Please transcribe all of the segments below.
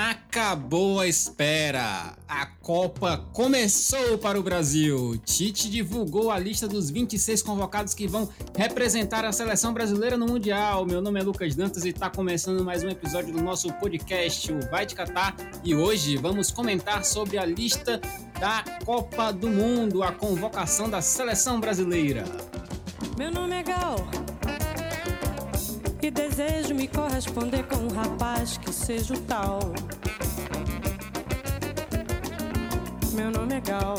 Acabou a espera! A Copa começou para o Brasil! Tite divulgou a lista dos 26 convocados que vão representar a seleção brasileira no Mundial. Meu nome é Lucas Dantas e está começando mais um episódio do nosso podcast, o Vai de Catar. E hoje vamos comentar sobre a lista da Copa do Mundo, a convocação da seleção brasileira. Meu nome é Gal. Desejo me corresponder com um rapaz que seja o tal. Meu nome é Gal.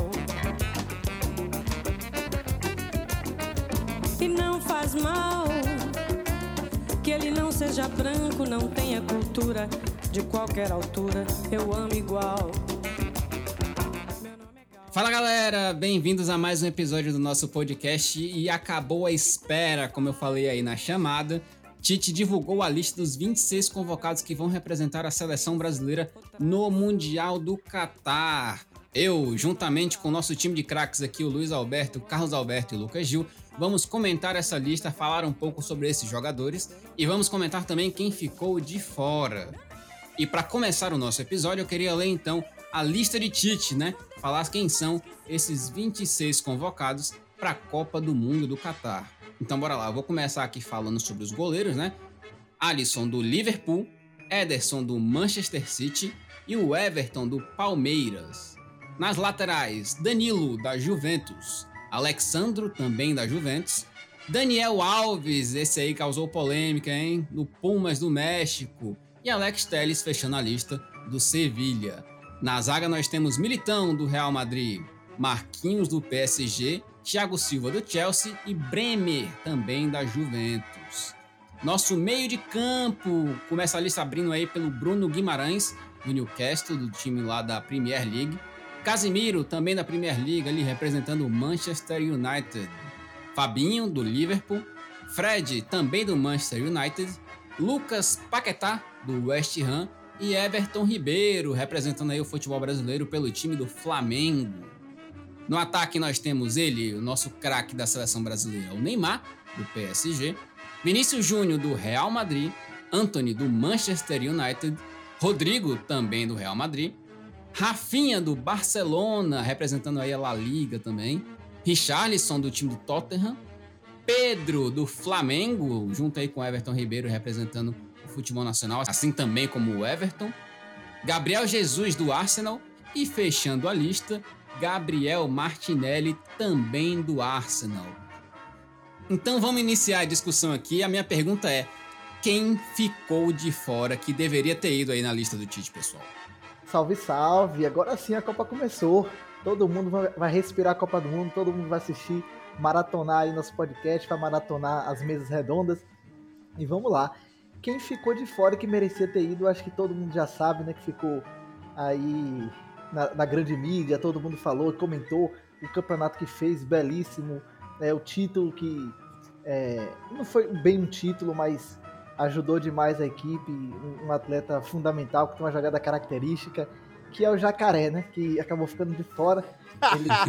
E não faz mal que ele não seja branco, não tenha cultura de qualquer altura. Eu amo igual. Fala galera, bem-vindos a mais um episódio do nosso podcast e acabou a espera, como eu falei aí na chamada. Tite divulgou a lista dos 26 convocados que vão representar a seleção brasileira no Mundial do Catar. Eu, juntamente com o nosso time de craques aqui, o Luiz Alberto, Carlos Alberto e Lucas Gil, vamos comentar essa lista, falar um pouco sobre esses jogadores e vamos comentar também quem ficou de fora. E para começar o nosso episódio, eu queria ler então a lista de Tite, né? Falar quem são esses 26 convocados para a Copa do Mundo do Catar. Então bora lá, vou começar aqui falando sobre os goleiros, né? Alisson do Liverpool, Ederson do Manchester City e o Everton do Palmeiras. Nas laterais, Danilo da Juventus, Alexandro também da Juventus, Daniel Alves, esse aí causou polêmica, hein? Do Pumas do México, e Alex Telles fechando a lista do Sevilha. Na zaga nós temos Militão do Real Madrid, Marquinhos do PSG Thiago Silva do Chelsea e Bremer, também da Juventus. Nosso meio de campo começa a lista abrindo aí pelo Bruno Guimarães, do Newcastle, do time lá da Premier League. Casimiro, também da Premier League, ali representando o Manchester United. Fabinho, do Liverpool. Fred, também do Manchester United. Lucas Paquetá, do West Ham. E Everton Ribeiro, representando aí o futebol brasileiro pelo time do Flamengo. No ataque nós temos ele, o nosso craque da seleção brasileira, o Neymar, do PSG, Vinícius Júnior do Real Madrid, Anthony do Manchester United, Rodrigo também do Real Madrid, Rafinha do Barcelona, representando aí a La Liga também, Richarlison do time do Tottenham, Pedro do Flamengo, junto aí com Everton Ribeiro representando o futebol nacional, assim também como o Everton, Gabriel Jesus do Arsenal e fechando a lista, Gabriel Martinelli, também do Arsenal. Então vamos iniciar a discussão aqui. A minha pergunta é: quem ficou de fora que deveria ter ido aí na lista do Tite, pessoal? Salve, salve! Agora sim a Copa começou. Todo mundo vai respirar a Copa do Mundo, todo mundo vai assistir, maratonar aí nosso podcast, vai maratonar as mesas redondas. E vamos lá. Quem ficou de fora que merecia ter ido, acho que todo mundo já sabe, né? Que ficou aí na, na, grande mídia, todo mundo falou, comentou o campeonato que fez, belíssimo, é, o título que é, não foi bem um título, mas ajudou demais a equipe, um, um, atleta fundamental que tem uma jogada característica, que é o Jacaré, né? Que acabou ficando de fora. Ele...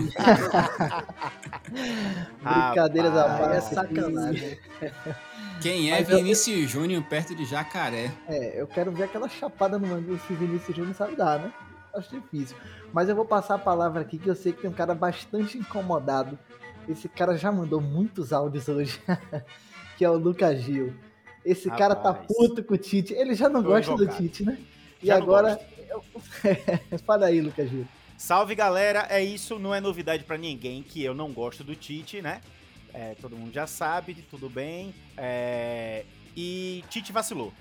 Brincadeiras à parte. É sacanagem. Quem é Mas Vinícius eu... Júnior perto de Jacaré? É, eu quero ver aquela chapada no mangue se Vinícius Júnior sabe dar, né? Acho difícil. Mas eu vou passar a palavra aqui que eu sei que tem um cara bastante incomodado. Esse cara já mandou muitos áudios hoje, que é o Lucas Gil. Esse Rapaz. cara tá puto com o Tite. Ele já não gosta invocado. do Tite, né? E já agora. Fala aí, Lucas Gil. Salve galera, é isso, não é novidade para ninguém que eu não gosto do Tite, né? É, todo mundo já sabe, tudo bem. É... E Tite vacilou.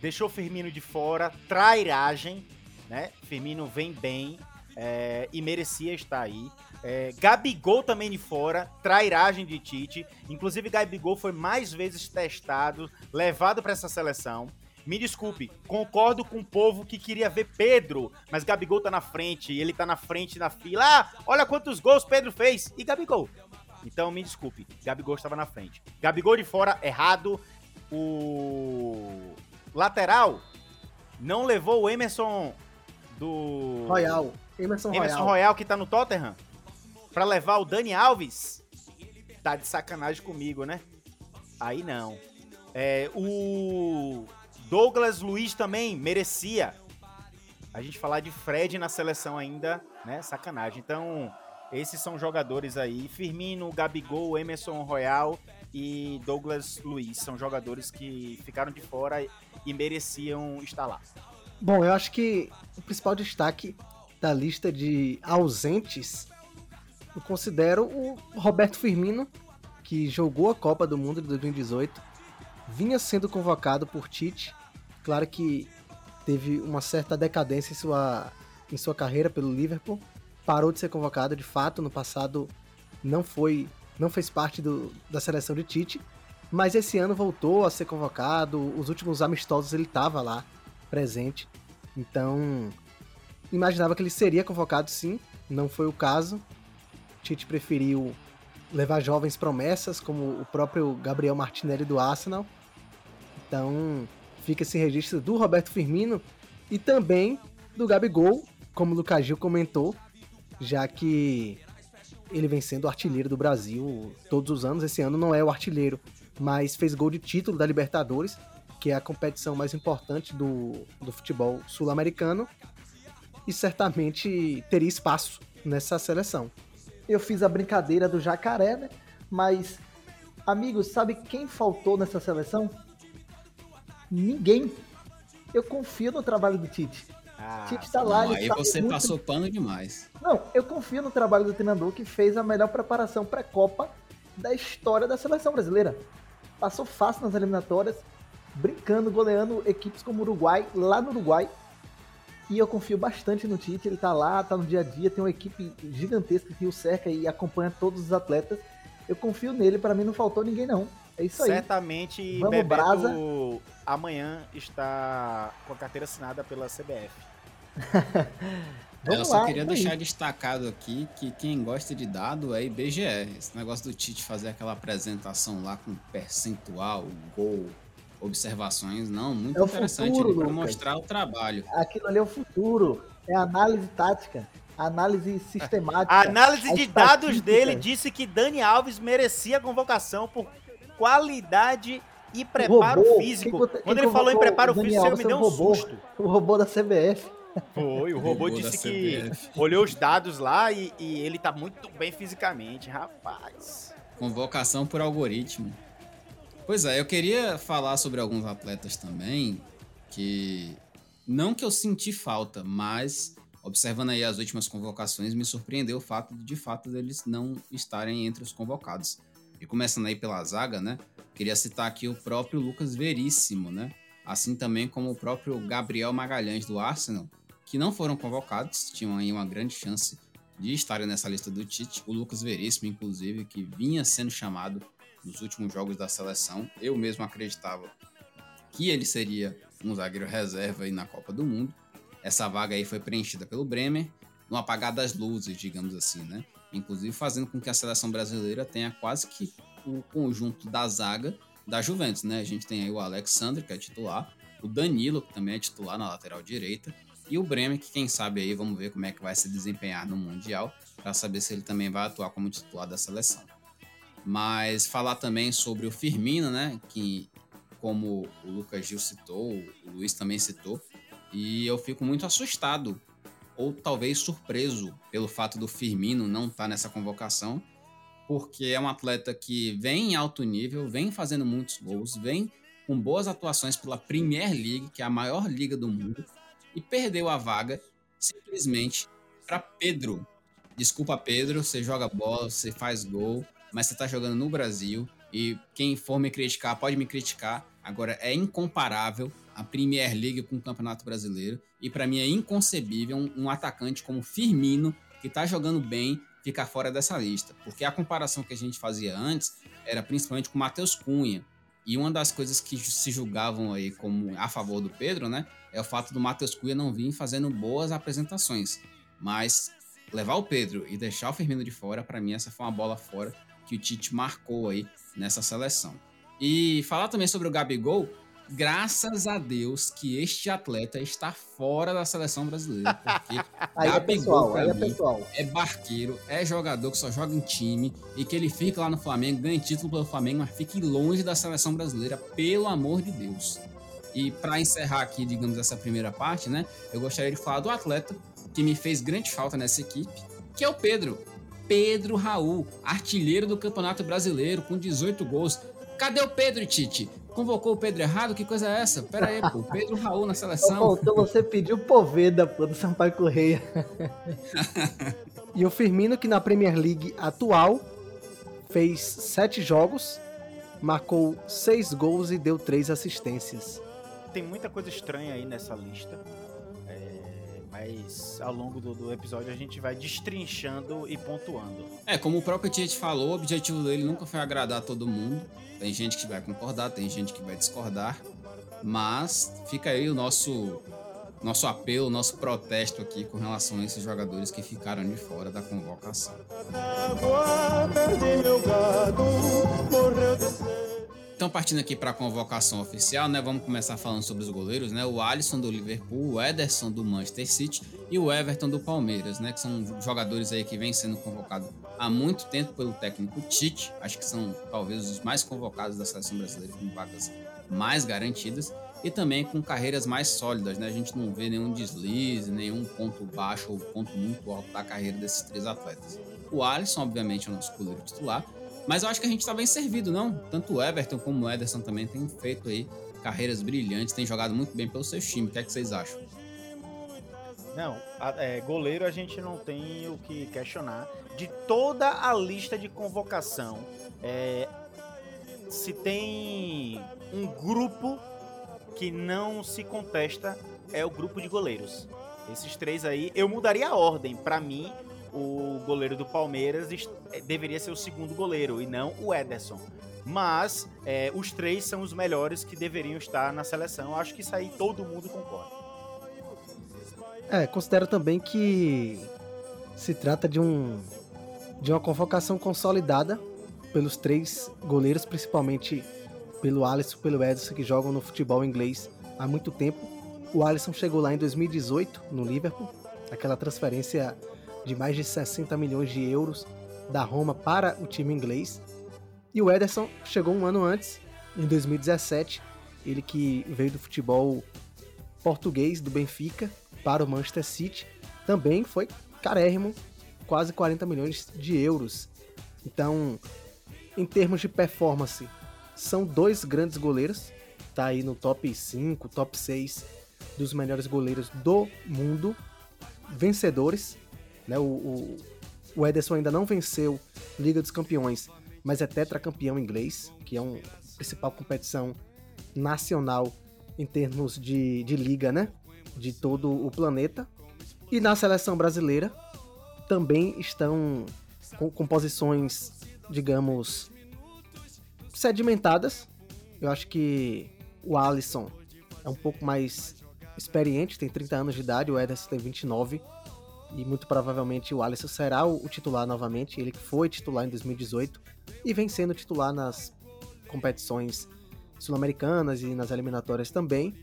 Deixou Firmino de fora, trairagem, né? Firmino vem bem é, e merecia estar aí. É, Gabigol também de fora, trairagem de Tite. Inclusive, Gabigol foi mais vezes testado, levado para essa seleção. Me desculpe, concordo com o povo que queria ver Pedro, mas Gabigol tá na frente, ele tá na frente na fila. Ah, olha quantos gols Pedro fez! E Gabigol? Então, me desculpe, Gabigol estava na frente. Gabigol de fora, errado. O lateral não levou o Emerson do. Royal. Emerson, Emerson Royal. Royal, que tá no Tottenham, pra levar o Dani Alves, tá de sacanagem comigo, né? Aí não. É, o Douglas Luiz também merecia. A gente falar de Fred na seleção ainda, né? Sacanagem. Então, esses são jogadores aí. Firmino, Gabigol, Emerson Royal e Douglas Luiz. São jogadores que ficaram de fora e mereciam estar lá. Bom, eu acho que o principal destaque da lista de ausentes eu considero o Roberto Firmino, que jogou a Copa do Mundo de 2018, vinha sendo convocado por Tite. Claro que teve uma certa decadência em sua, em sua carreira pelo Liverpool, parou de ser convocado de fato no passado não foi não fez parte do, da seleção de Tite, mas esse ano voltou a ser convocado, os últimos amistosos ele estava lá presente. Então, imaginava que ele seria convocado sim, não foi o caso. Tite preferiu levar jovens promessas, como o próprio Gabriel Martinelli do Arsenal. Então, fica esse registro do Roberto Firmino e também do Gabigol, como o Lucas Gil comentou, já que ele vem sendo artilheiro do Brasil todos os anos. Esse ano não é o artilheiro, mas fez gol de título da Libertadores, que é a competição mais importante do, do futebol sul-americano, e certamente teria espaço nessa seleção. Eu fiz a brincadeira do jacaré, né? Mas, amigos, sabe quem faltou nessa seleção? Ninguém. Eu confio no trabalho do Tite. Ah, Tite tá lá, não, aí você muito... passou pano demais. Não, eu confio no trabalho do treinador que fez a melhor preparação pré-copa da história da seleção brasileira. Passou fácil nas eliminatórias, brincando, goleando equipes como o Uruguai, lá no Uruguai. E eu confio bastante no Tite, ele tá lá, tá no dia a dia, tem uma equipe gigantesca que o cerca e acompanha todos os atletas. Eu confio nele, para mim não faltou ninguém não. É isso aí. Certamente Vamos, Bebeto Brasa. amanhã está com a carteira assinada pela CBF. eu só lá, queria deixar aí. destacado aqui que quem gosta de dado é IBGE. Esse negócio do Tite fazer aquela apresentação lá com percentual, gol, observações, não, muito é interessante para mostrar o trabalho. Aquilo ali é o futuro, é análise tática, análise sistemática. A análise de dados dele disse que Dani Alves merecia a convocação por qualidade e preparo robô, físico. Quem, Quando ele falou em preparo físico, você me deu um robô, susto. O robô da CBF. Foi, o robô, robô disse que olhou os dados lá e, e, ele tá muito bem fisicamente, rapaz. Convocação por algoritmo. Pois é, eu queria falar sobre alguns atletas também que não que eu senti falta, mas observando aí as últimas convocações, me surpreendeu o fato de, de fato deles não estarem entre os convocados. E começando aí pela zaga, né? Queria citar aqui o próprio Lucas Veríssimo, né? Assim também como o próprio Gabriel Magalhães do Arsenal, que não foram convocados, tinham aí uma grande chance de estarem nessa lista do Tite. O Lucas Veríssimo, inclusive, que vinha sendo chamado nos últimos jogos da seleção. Eu mesmo acreditava que ele seria um zagueiro reserva aí na Copa do Mundo. Essa vaga aí foi preenchida pelo Bremer, no apagar das luzes, digamos assim, né? inclusive fazendo com que a seleção brasileira tenha quase que o conjunto da zaga da Juventus, né? A gente tem aí o Alexandre, que é titular, o Danilo, que também é titular na lateral direita, e o Bremer, que quem sabe aí, vamos ver como é que vai se desempenhar no Mundial, para saber se ele também vai atuar como titular da seleção. Mas falar também sobre o Firmino, né? Que, como o Lucas Gil citou, o Luiz também citou, e eu fico muito assustado ou talvez surpreso pelo fato do Firmino não estar tá nessa convocação, porque é um atleta que vem em alto nível, vem fazendo muitos gols, vem com boas atuações pela Premier League, que é a maior liga do mundo, e perdeu a vaga simplesmente para Pedro. Desculpa, Pedro, você joga bola, você faz gol, mas você está jogando no Brasil e quem for me criticar pode me criticar. Agora é incomparável a Premier League com o Campeonato Brasileiro. E para mim é inconcebível um, um, atacante como Firmino, que tá jogando bem, ficar fora dessa lista. Porque a comparação que a gente fazia antes era principalmente com Matheus Cunha. E uma das coisas que se julgavam aí como a favor do Pedro, né? É o fato do Matheus Cunha não vir fazendo boas apresentações. Mas levar o Pedro e deixar o Firmino de fora, para mim essa foi uma bola fora que o Tite marcou aí nessa seleção. E falar também sobre o Gabigol, graças a Deus que este atleta está fora da seleção brasileira. Porque aí é pessoal, aí é pessoal. É barqueiro, é jogador que só joga em time e que ele fica lá no Flamengo, ganha título pelo Flamengo, mas fique longe da seleção brasileira, pelo amor de Deus. E para encerrar aqui, digamos, essa primeira parte, né? Eu gostaria de falar do atleta que me fez grande falta nessa equipe, que é o Pedro. Pedro Raul, artilheiro do Campeonato Brasileiro, com 18 gols. Cadê o Pedro, Tite? Convocou o Pedro errado? Que coisa é essa? Pera aí, pô. Pedro Raul na seleção. Então você pediu Poveda, pô, do Sampaio Correia. e o Firmino, que na Premier League atual fez sete jogos, marcou seis gols e deu três assistências. Tem muita coisa estranha aí nessa lista. Mas ao longo do, do, episódio a gente vai destrinchando e pontuando. É, como o próprio Tietchan falou, o objetivo dele nunca foi agradar todo mundo. Tem gente que vai concordar, tem gente que vai discordar. Mas fica aí o nosso nosso apelo, nosso protesto aqui com relação a esses jogadores que ficaram de fora da convocação. Então, partindo aqui para a convocação oficial, né, vamos começar falando sobre os goleiros, né? O Alisson do Liverpool, o Ederson do Manchester City e o Everton do Palmeiras, né? Que são jogadores aí que vêm sendo convocados há muito tempo pelo técnico Tite. Acho que são talvez os mais convocados da seleção brasileira com vagas mais garantidas e também com carreiras mais sólidas, né? A gente não vê nenhum deslize, nenhum ponto baixo ou ponto muito alto da carreira desses três atletas. O Alisson, obviamente, é o nosso goleiro titular, mas eu acho que a gente tá bem servido, não? Tanto o Everton como o Ederson também têm feito aí carreiras brilhantes, têm jogado muito bem pelo seu time. O que é que vocês acham? Não, a, é, goleiro a gente não tem o que questionar. De toda a lista de convocação, é, se tem um grupo que não se contesta, é o grupo de goleiros. Esses três aí, eu mudaria a ordem. Para mim, o goleiro do Palmeiras é, deveria ser o segundo goleiro e não o Ederson. Mas é, os três são os melhores que deveriam estar na seleção. Acho que isso aí todo mundo concorda. É, considero também que se trata de um de uma convocação consolidada pelos três goleiros, principalmente pelo Alisson pelo Ederson, que jogam no futebol inglês há muito tempo. O Alisson chegou lá em 2018 no Liverpool, aquela transferência de mais de 60 milhões de euros da Roma para o time inglês. E o Ederson chegou um ano antes, em 2017, ele que veio do futebol português do Benfica para o Manchester City, também foi carérrimo, quase 40 milhões de euros. Então, em termos de performance, são dois grandes goleiros, tá aí no top 5, top 6 dos melhores goleiros do mundo, vencedores, né? O, o, o Ederson ainda não venceu Liga dos Campeões, mas é tetracampeão inglês, que é uma principal competição nacional em termos de, de liga, né? De todo o planeta. E na seleção brasileira também estão com, posições, digamos, sedimentadas. Eu acho que o Alisson é um pouco mais experiente, tem 30 anos de idade, o Ederson tem 29 e muito provavelmente o Alisson será o, titular novamente, ele que foi titular em 2018 e vem sendo titular nas competições sul-americanas e nas eliminatórias também.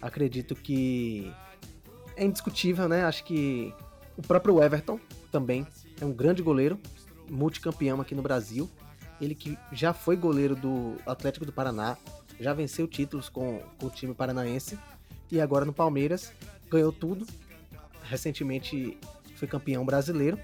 Acredito que é indiscutível, né? Acho que o próprio Everton também é um grande goleiro, multicampeão aqui no Brasil. Ele que já foi goleiro do Atlético do Paraná, já venceu títulos com, com o time paranaense e agora no Palmeiras ganhou tudo recentemente foi campeão brasileiro.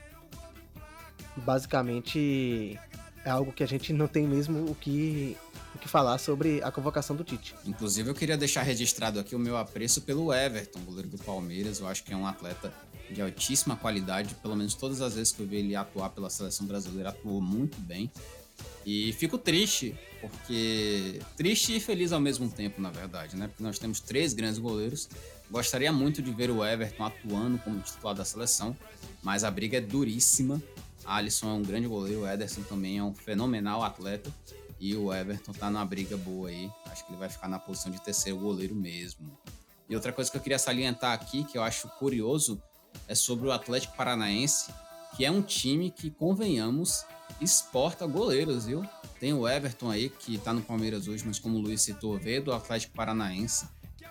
Basicamente é algo que a gente não tem mesmo o que, o que falar sobre a convocação do Tite. Inclusive, eu queria deixar registrado aqui o meu apreço pelo Everton, goleiro do Palmeiras. Eu acho que é um atleta de altíssima qualidade, pelo menos todas as vezes que eu vi ele atuar pela seleção brasileira, atuou muito bem. E fico triste, porque. Triste e feliz ao mesmo tempo, na verdade, né? Porque nós temos três grandes goleiros Gostaria muito de ver o Everton atuando como titular da seleção, mas a briga é duríssima. Alisson é um grande goleiro, o Ederson também é um fenomenal atleta e o Everton tá numa briga boa aí. Acho que ele vai ficar na posição de terceiro goleiro mesmo. E outra coisa que eu queria salientar aqui, que eu acho curioso, é sobre o Atlético Paranaense, que é um time que, convenhamos, exporta goleiros, viu? Tem o Everton aí, que tá no Palmeiras hoje, mas como o Luiz citou, veio do Atlético Paranaense.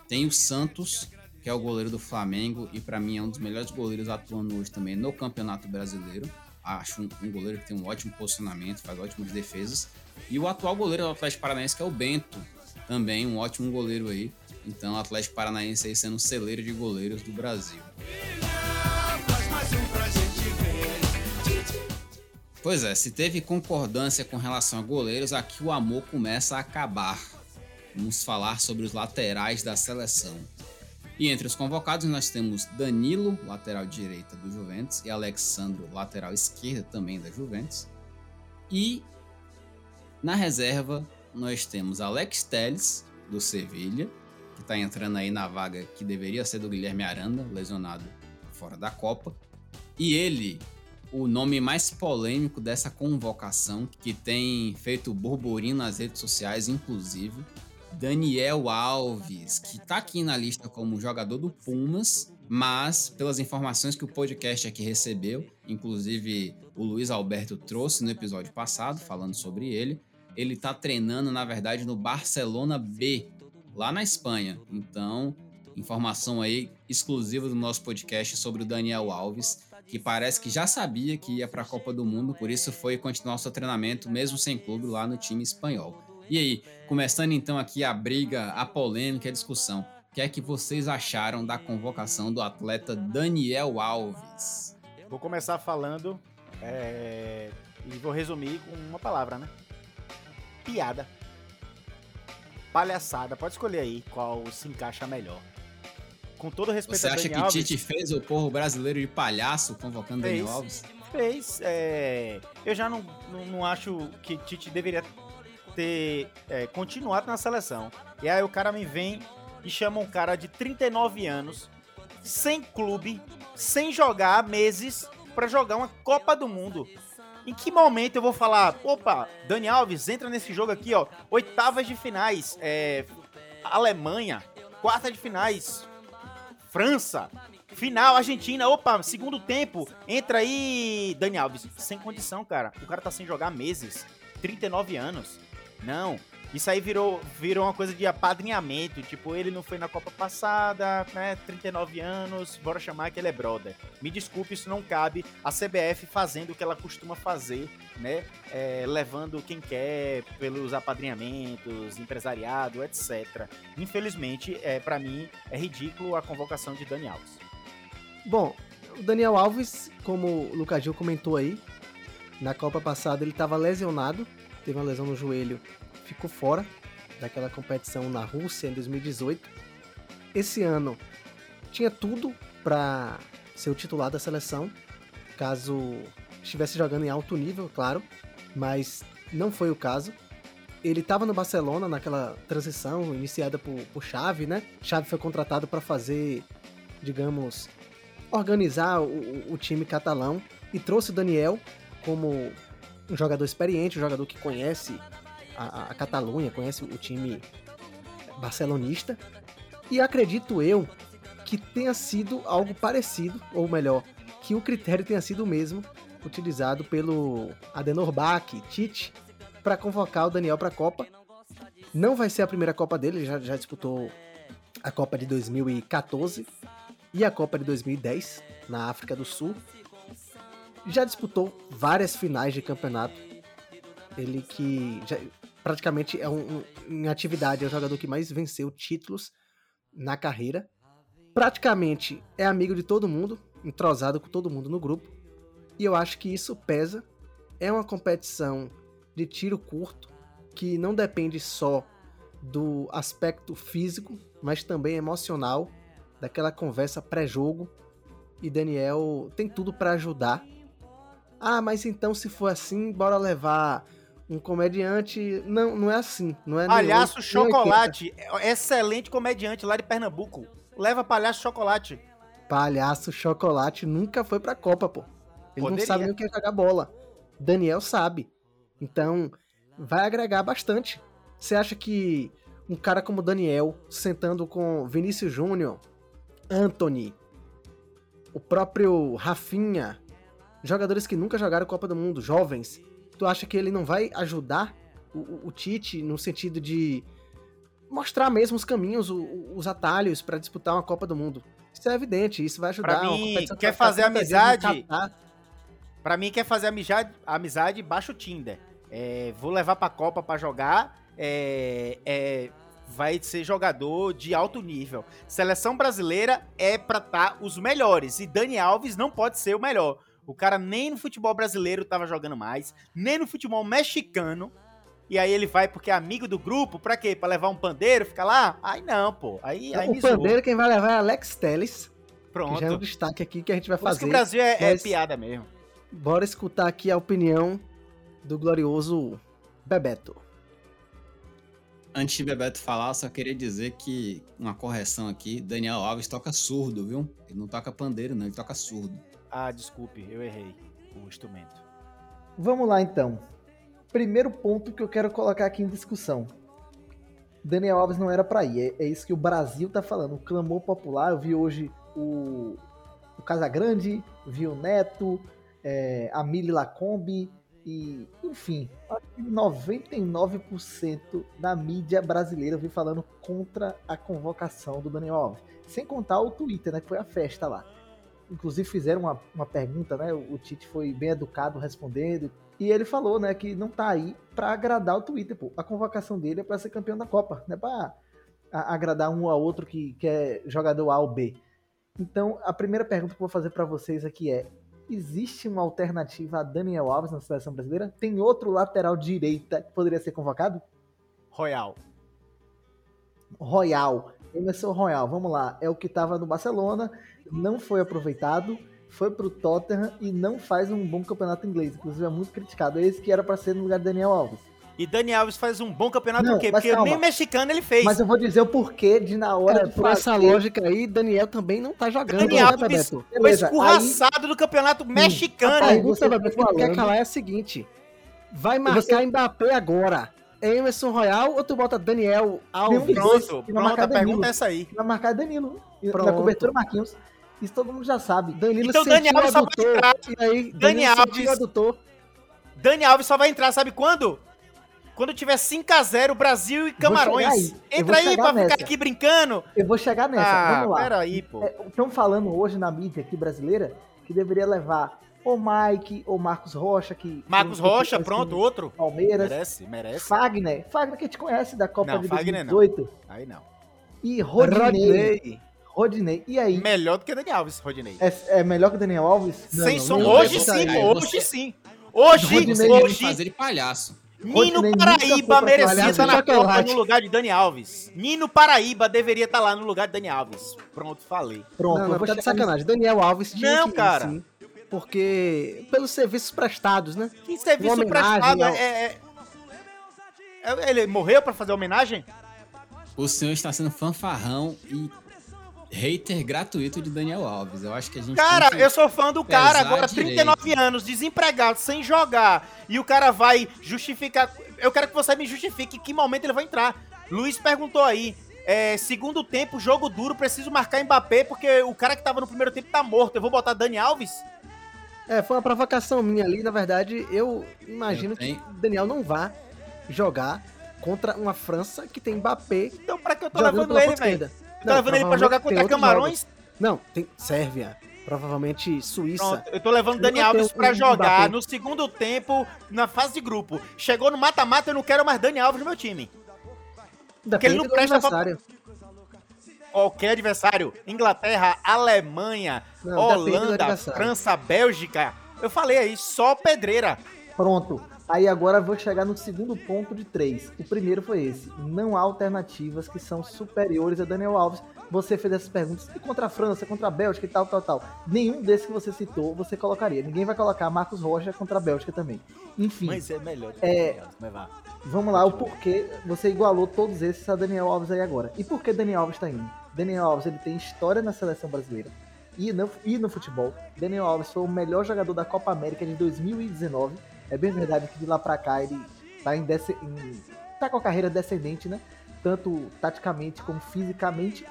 Tem o Santos, que é o goleiro do Flamengo e para mim é um dos melhores goleiros atuando hoje também no Campeonato Brasileiro. Acho um, um, goleiro que tem um ótimo posicionamento, faz ótimas defesas. E o atual goleiro do Atlético Paranaense, que é o Bento, também um ótimo goleiro aí. Então, o Atlético Paranaense aí sendo o celeiro de goleiros do Brasil. Pois é, se teve concordância com relação a goleiros, aqui o amor começa a acabar. Vamos falar sobre os laterais da seleção. E entre os convocados nós temos Danilo, lateral direita do Juventus, e Alexandro, lateral esquerda também da Juventus. E na reserva nós temos Alex Telles, do Sevilha, que está entrando aí na vaga que deveria ser do Guilherme Aranda, lesionado fora da Copa. E ele, o nome mais polêmico dessa convocação, que tem feito burburinho nas redes sociais, inclusive, Daniel Alves, que está aqui na lista como jogador do Pumas, mas pelas informações que o podcast aqui recebeu, inclusive o Luiz Alberto trouxe no episódio passado falando sobre ele, ele está treinando na verdade no Barcelona B, lá na Espanha. Então, informação aí exclusiva do nosso podcast sobre o Daniel Alves, que parece que já sabia que ia para a Copa do Mundo, por isso foi continuar seu treinamento mesmo sem clube lá no time espanhol. E aí, começando então aqui a briga, a polêmica, a discussão. O que é que vocês acharam da convocação do atleta Daniel Alves? Vou começar falando é... e vou resumir com uma palavra, né? Piada. Palhaçada. Pode escolher aí qual se encaixa melhor. Com todo respeito Você a acha Daniel que Alves, Tite fez o povo brasileiro de palhaço convocando Fez. Daniel Alves? fez. é, Eu já não, não, não acho que Tite deveria ter é, continuado na seleção. E aí o cara me vem e chama um cara de 39 anos, sem clube, sem jogar há meses, pra jogar uma Copa do Mundo. Em que momento eu vou falar, opa, Dani Alves, entra nesse jogo aqui, ó, oitavas de finais, é, Alemanha, quarta de finais, França, final, Argentina, opa, segundo tempo, entra aí, Dani Alves. Sem condição, cara. O cara tá sem jogar meses, 39 anos. Não, isso aí virou, virou uma coisa de apadrinhamento. Tipo, ele não foi na Copa passada, né? 39 anos, bora chamar que ele é brother. Me desculpe, isso não cabe. A CBF fazendo o que ela costuma fazer, né? É, levando quem quer pelos apadrinhamentos, empresariado, etc. Infelizmente, é, para mim, é ridículo a convocação de Dani Alves. Bom, o Daniel Alves, como o Lucas Gil comentou aí, na Copa passada ele estava lesionado, teve uma lesão no joelho, ficou fora daquela competição na Rússia em 2018. Esse ano tinha tudo para ser o titular da seleção, caso estivesse jogando em alto nível, claro, mas não foi o caso. Ele estava no Barcelona naquela transição iniciada por, por Xavi, né? Xavi foi contratado para fazer, digamos, organizar o, o- time catalão e trouxe o Daniel como um jogador experiente, um jogador que conhece a, a- Catalunha, conhece o time barcelonista. E acredito eu que tenha sido algo parecido, ou melhor, que o critério tenha sido o mesmo utilizado pelo Adenor Bach, Tite, para convocar o Daniel para a Copa. Não vai ser a primeira Copa dele, ele já, já disputou a Copa de 2014 e a Copa de 2010 na África do Sul. Já disputou várias finais de campeonato. Ele que já- praticamente é um, um- em atividade é o jogador que mais venceu títulos na carreira. Praticamente é amigo de todo mundo, entrosado com todo mundo no grupo. E eu acho que isso pesa. É uma competição de tiro curto que não depende só do aspecto físico, mas também emocional, daquela conversa pré-jogo. E Daniel tem tudo para ajudar. Ah, mas então se for assim, bora levar um comediante. Não, não é assim. Não é Palhaço oitenta. Chocolate, é- excelente comediante lá de Pernambuco. Leva Palhaço Chocolate. Palhaço Chocolate nunca foi pra Copa, pô. Ele Poderia. não sabe nem o que é jogar bola. Daniel sabe. Então, vai agregar bastante. Você acha que um cara como Daniel, sentando com Vinícius Júnior, Anthony, o próprio Rafinha, jogadores que nunca jogaram Copa do Mundo, jovens, tu acha que ele não vai ajudar o, o- Tite no sentido de mostrar mesmo os caminhos, o- os atalhos para disputar uma Copa do Mundo? Isso é evidente, isso vai ajudar. Pra mim, quer fazer 30 dias no amizade? Pra mim, quer fazer amizade, amizade baixa o Tinder. É, vou levar pra Copa pra jogar. É, é, vai ser jogador de alto nível. Seleção brasileira é pra estar os melhores. E Dani Alves não pode ser o melhor. O cara nem no futebol brasileiro tava jogando mais, nem no futebol mexicano. E aí ele vai porque é amigo do grupo, pra quê? Pra levar um pandeiro, ficar lá? Aí não, pô. Aí, aí o pandeiro quem vai levar é Alex Telles, que Pronto. já é um destaque aqui que a gente vai Por isso que fazer. o Brasil é, é mas- piada mesmo. Bora escutar aqui a opinião do glorioso Bebeto. Antes de Bebeto falar, eu só queria dizer que uma correção aqui, Daniel Alves toca surdo, viu? Ele não toca pandeiro, não, ele toca surdo. Ah, desculpe, eu errei o instrumento. Vamos lá então. Primeiro ponto que eu quero colocar aqui em discussão. Daniel Alves não era pra ir. É, é isso que o Brasil tá falando. O clamor popular. Eu vi hoje o, o Casagrande, vi o Neto, é, a Mili Lacombe e, enfim, acho que 99% da mídia brasileira eu vi falando contra a convocação do Daniel Alves. Sem contar o Twitter, né? Que foi a festa lá. Inclusive fizeram uma, uma pergunta, né? O, o Tite foi bem educado respondendo. E ele falou, né, que não tá aí pra agradar o Twitter, pô. A convocação dele é pra ser campeão da Copa, não é pra a- agradar um ao outro que, que é jogador A ou B. Então, a primeira pergunta que eu vou fazer pra vocês aqui é: existe uma alternativa a Daniel Alves na seleção brasileira? Tem outro lateral direita que poderia ser convocado? Royal. Royal. Emerson Royal, vamos lá. É o que estava no Barcelona, não foi aproveitado, foi pro Tottenham e não faz um bom campeonato inglês. Inclusive é muito criticado. É esse que era para ser no lugar de Daniel Alves. E Dani Alves faz um bom campeonato Não, o quê? Porque calma. nem mexicano ele fez. Mas eu vou dizer o porquê de na hora É, de por essa lógica aí, Daniel também não tá jogando, Dani né, Alves Bebeto? foi Beleza, escorraçado do campeonato A mexicano. Aí pergunta, você tá Bebeto, que ele quer falando- calar é a seguinte: vai marcar Mbappé agora? Emerson Royal ou tu bota Daniel Alves? Pronto, pronto, a pergunta Danilo. é essa aí. vai marcar Danilo. E Na Pronto. cobertura Marquinhos. Isso todo mundo já sabe. Danilo Então, Dani Alves o só vai entrar. E aí, Dani Alves- adutor. Dani Alves só vai entrar, sabe quando? Quando tiver 5x0 Brasil e Camarões. aí, Entra aí pra nessa. ficar aqui brincando. Eu vou chegar nessa. ah, Vamos lá. peraí, pô. Estão falando hoje na mídia aqui brasileira que deveria levar o Mike ou Marcos Rocha, que. Marcos que- Rocha, que- pronto, outro. Palmeiras. Merece, merece. Fagner. Fagner que a gente conhece da Copa Não, de Fagner não. 2018. Aí não. E Rodinei. Rodney. Rodinei. E aí? Melhor do que Dani Alves, Rodinei. É, é melhor que o Daniel Alves? Não, Sem não, som. não, Hoje sim, não, hoje você- sim. Hoje, Rodinei hoje, fazer de palhaço. Nino Rodinei Paraíba merecia estar na Copa no lugar de Dani Alves. Nino Paraíba deveria estar lá no lugar de Dani Alves. Pronto, falei. Pronto, Não, eu vou tá de sacanagem. Daniel Alves tinha Não, que ir, cara. sim, porque pelos serviços prestados, né? Que serviço prestado ao- é, é- é- Ele morreu pra fazer homenagem? O senhor está sendo fanfarrão e hater gratuito de Daniel Alves. Eu acho que a gente. Cara, tem que... eu sou fã do cara, agora direito. 39 anos, desempregado, sem jogar, e o cara vai justificar. Eu quero que você me justifique em que momento ele vai entrar. Luiz perguntou aí. é, segundo tempo, jogo duro, preciso marcar Mbappé, porque o cara que tava no primeiro tempo tá morto. Eu vou botar Dani Alves? É, foi uma provocação minha ali, na verdade, eu imagino Eu que Daniel não vá jogar contra uma França que tem Mbappé Então pra que eu tô levando ele, velho? Levando ele pra jogar contra Camarões? jogos. Não, tem Sérvia, provavelmente Suíça. Pronto, eu tô levando Dani Alves pra um jogar no segundo tempo, na fase de grupo. Chegou no mata-mata, eu não quero mais Dani Alves no meu time. Depende ele não presta pra- adversário. Qualquer adversário. Inglaterra, Alemanha, Não, Holanda. França, Bélgica. Eu falei aí, só pedreira. Pronto. Aí agora eu vou chegar no segundo ponto de três. O primeiro foi esse. Não há alternativas que são superiores a Daniel Alves. Você fez essas perguntas e contra a França, contra a Bélgica e tal, tal, tal. Nenhum desses que você citou, você colocaria. Ninguém vai colocar Marcos Rocha contra a Bélgica também. Enfim, é melhor. É. vamos lá, o porquê você igualou todos esses a Daniel Alves aí agora. E por que Daniel Alves tá indo? Daniel Alves ele tem história na seleção brasileira e no, e no futebol. Daniel Alves foi o melhor jogador da Copa América de 2019. É bem verdade que de lá pra cá ele tá, em em- tá com a carreira descendente, né? Tanto taticamente como fisicamente.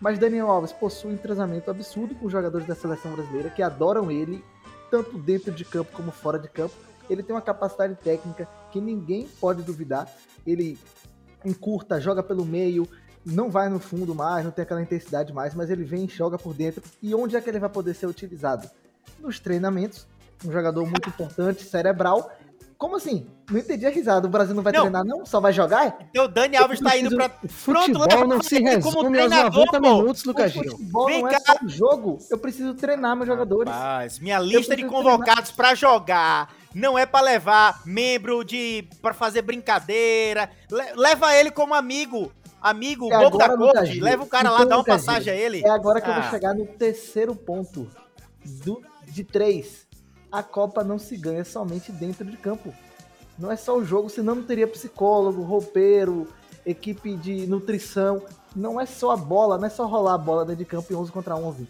Mas Daniel Alves possui um entrosamento absurdo com os jogadores da seleção brasileira que adoram ele, tanto dentro de campo como fora de campo. Ele tem uma capacidade técnica que ninguém pode duvidar. Ele encurta, joga pelo meio, não vai no fundo mais, não tem aquela intensidade mais, mas ele vem e joga por dentro. E onde é que ele vai poder ser utilizado? Nos treinamentos, um jogador muito importante, cerebral, Como assim? Não entendi a risada. O Brasil não vai Não. treinar, não? Só vai jogar? Então o Dani Alves tá indo pra. O futebol leva não se resume aos treinador, 90 pô. minutos, Lucas Gil. futebol Vem não é cá. um jogo. Eu preciso treinar meus jogadores. Rapaz, minha lista de convocados pra jogar não é pra levar membro de. pra fazer brincadeira. Le- leva ele como amigo. Amigo, É bobo da corte. Leva o cara lá, Então, dá uma Lucas passagem Gil, a ele. É agora que eu Ah. vou chegar no terceiro ponto do, de três. A Copa não se ganha somente dentro de campo. Não é só o jogo, senão não teria psicólogo, roupeiro, equipe de nutrição. Não é só a bola, não é só rolar a bola dentro de campo em 11 contra 11.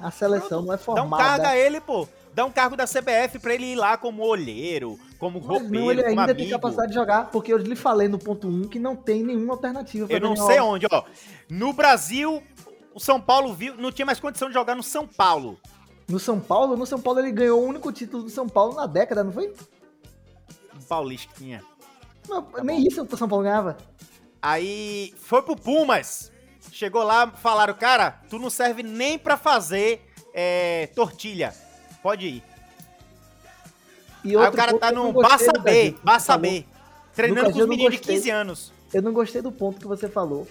A seleção não é Dá um formada. cargo a ele, pô. Dá um cargo da CBF pra ele ir lá como olheiro, como Mas roupeiro, não, ele ainda tem amigo. capacidade de jogar, porque eu lhe falei no ponto 1 que não tem nenhuma alternativa Eu não sei onde, ó. No Brasil, o São Paulo viu, não tinha mais condição de jogar no São Paulo. No São Paulo, no São Paulo ele ganhou o único título do São Paulo na década, não foi? O Paulista que tinha. Não, Tá nem isso o São Paulo ganhava. Aí foi pro Pumas. Chegou lá, falaram, cara, tu não serve nem pra fazer é, tortilha. Pode ir. E Aí o cara tá no do B, falou. B. Treinando com os meninos de gostei. 15 anos. Eu não gostei do ponto que você falou,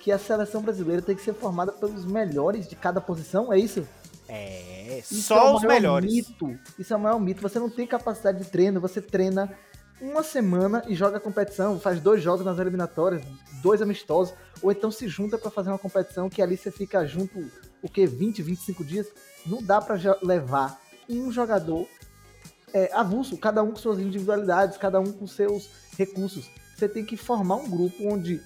que a seleção brasileira tem que ser formada pelos melhores de cada posição, é isso? É, Isso é só o os melhores. Mito. Isso é o maior mito. Você não tem capacidade de treino, você treina uma semana e joga a competição, faz dois jogos nas eliminatórias, dois amistosos, ou então se junta pra fazer uma competição que ali você fica junto, o que, 20, 25 dias. Não dá pra jo- levar um jogador é, avulso, cada um com suas individualidades, cada um com seus recursos. Você tem que formar um grupo onde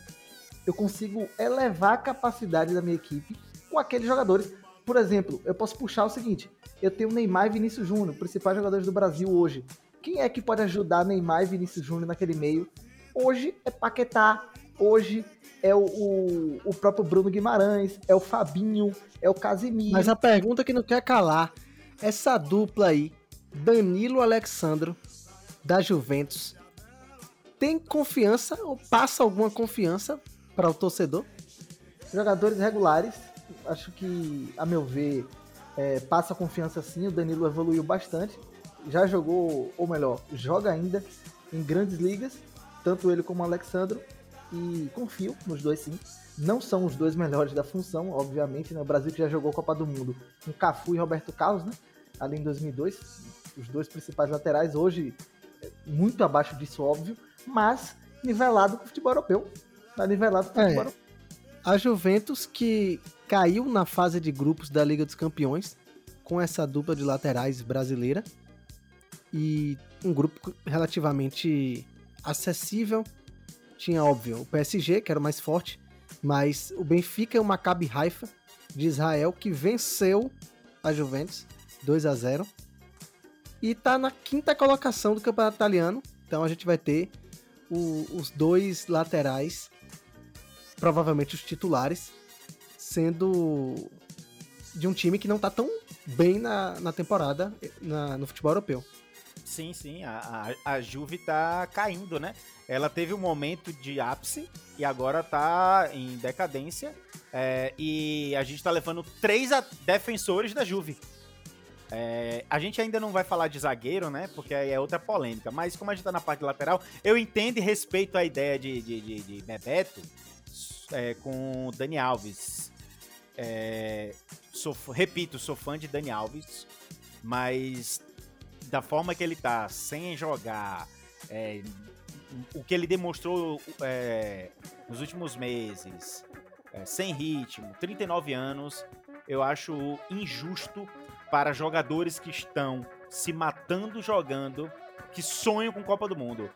eu consigo elevar a capacidade da minha equipe com aqueles jogadores. Por exemplo, eu posso puxar o seguinte: eu tenho Neymar e Vinícius Júnior, principais jogadores do Brasil hoje. Quem é que pode ajudar Neymar e Vinícius Júnior naquele meio? Hoje é Paquetá, hoje é o, o, o próprio Bruno Guimarães, é o Fabinho, é o Casemiro. Mas a pergunta que não quer calar, essa dupla aí, Danilo Alexandro, da Juventus, tem confiança ou passa alguma confiança para o torcedor? Jogadores regulares, acho que, a meu ver, é, passa confiança sim. O Danilo evoluiu bastante. Já jogou, ou melhor, joga ainda em grandes ligas, tanto ele como o Alexandro. E confio nos dois sim. Não são os dois melhores da função, obviamente. Né? O Brasil que já jogou Copa do Mundo com Cafu e Roberto Carlos, né? ali em 2002. Os dois principais laterais, hoje é, muito abaixo disso, óbvio. Mas nivelado com o futebol europeu. Tá nivelado com o É. futebol europeu. A Juventus que caiu na fase de grupos da Liga dos Campeões com essa dupla de laterais brasileira e um grupo relativamente acessível. Tinha, óbvio, o PSG, que era o mais forte, mas o Benfica e o Maccabi Haifa de Israel que venceu a Juventus 2 a 0 e tá na quinta colocação do Campeonato Italiano. Então a gente vai ter o- os dois laterais provavelmente os titulares, sendo de um time que não tá tão bem na, na temporada na- no futebol europeu. Sim, sim, a, a, a Juve tá caindo, né? Ela teve um momento de ápice e agora tá em decadência. é, e a gente tá levando três defensores da Juve. É, a gente ainda não vai falar de zagueiro, né? Porque aí é outra polêmica. Mas como a gente tá na parte lateral, eu entendo e respeito a ideia de, de, de, de Bebeto é, com Dani Alves. É, sou, repito, sou fã de Dani Alves, mas da forma que ele tá, sem jogar, é, o que ele demonstrou é, nos últimos meses, é, sem ritmo, 39 anos, eu acho injusto para jogadores que estão se matando jogando, que sonham com Copa do Mundo.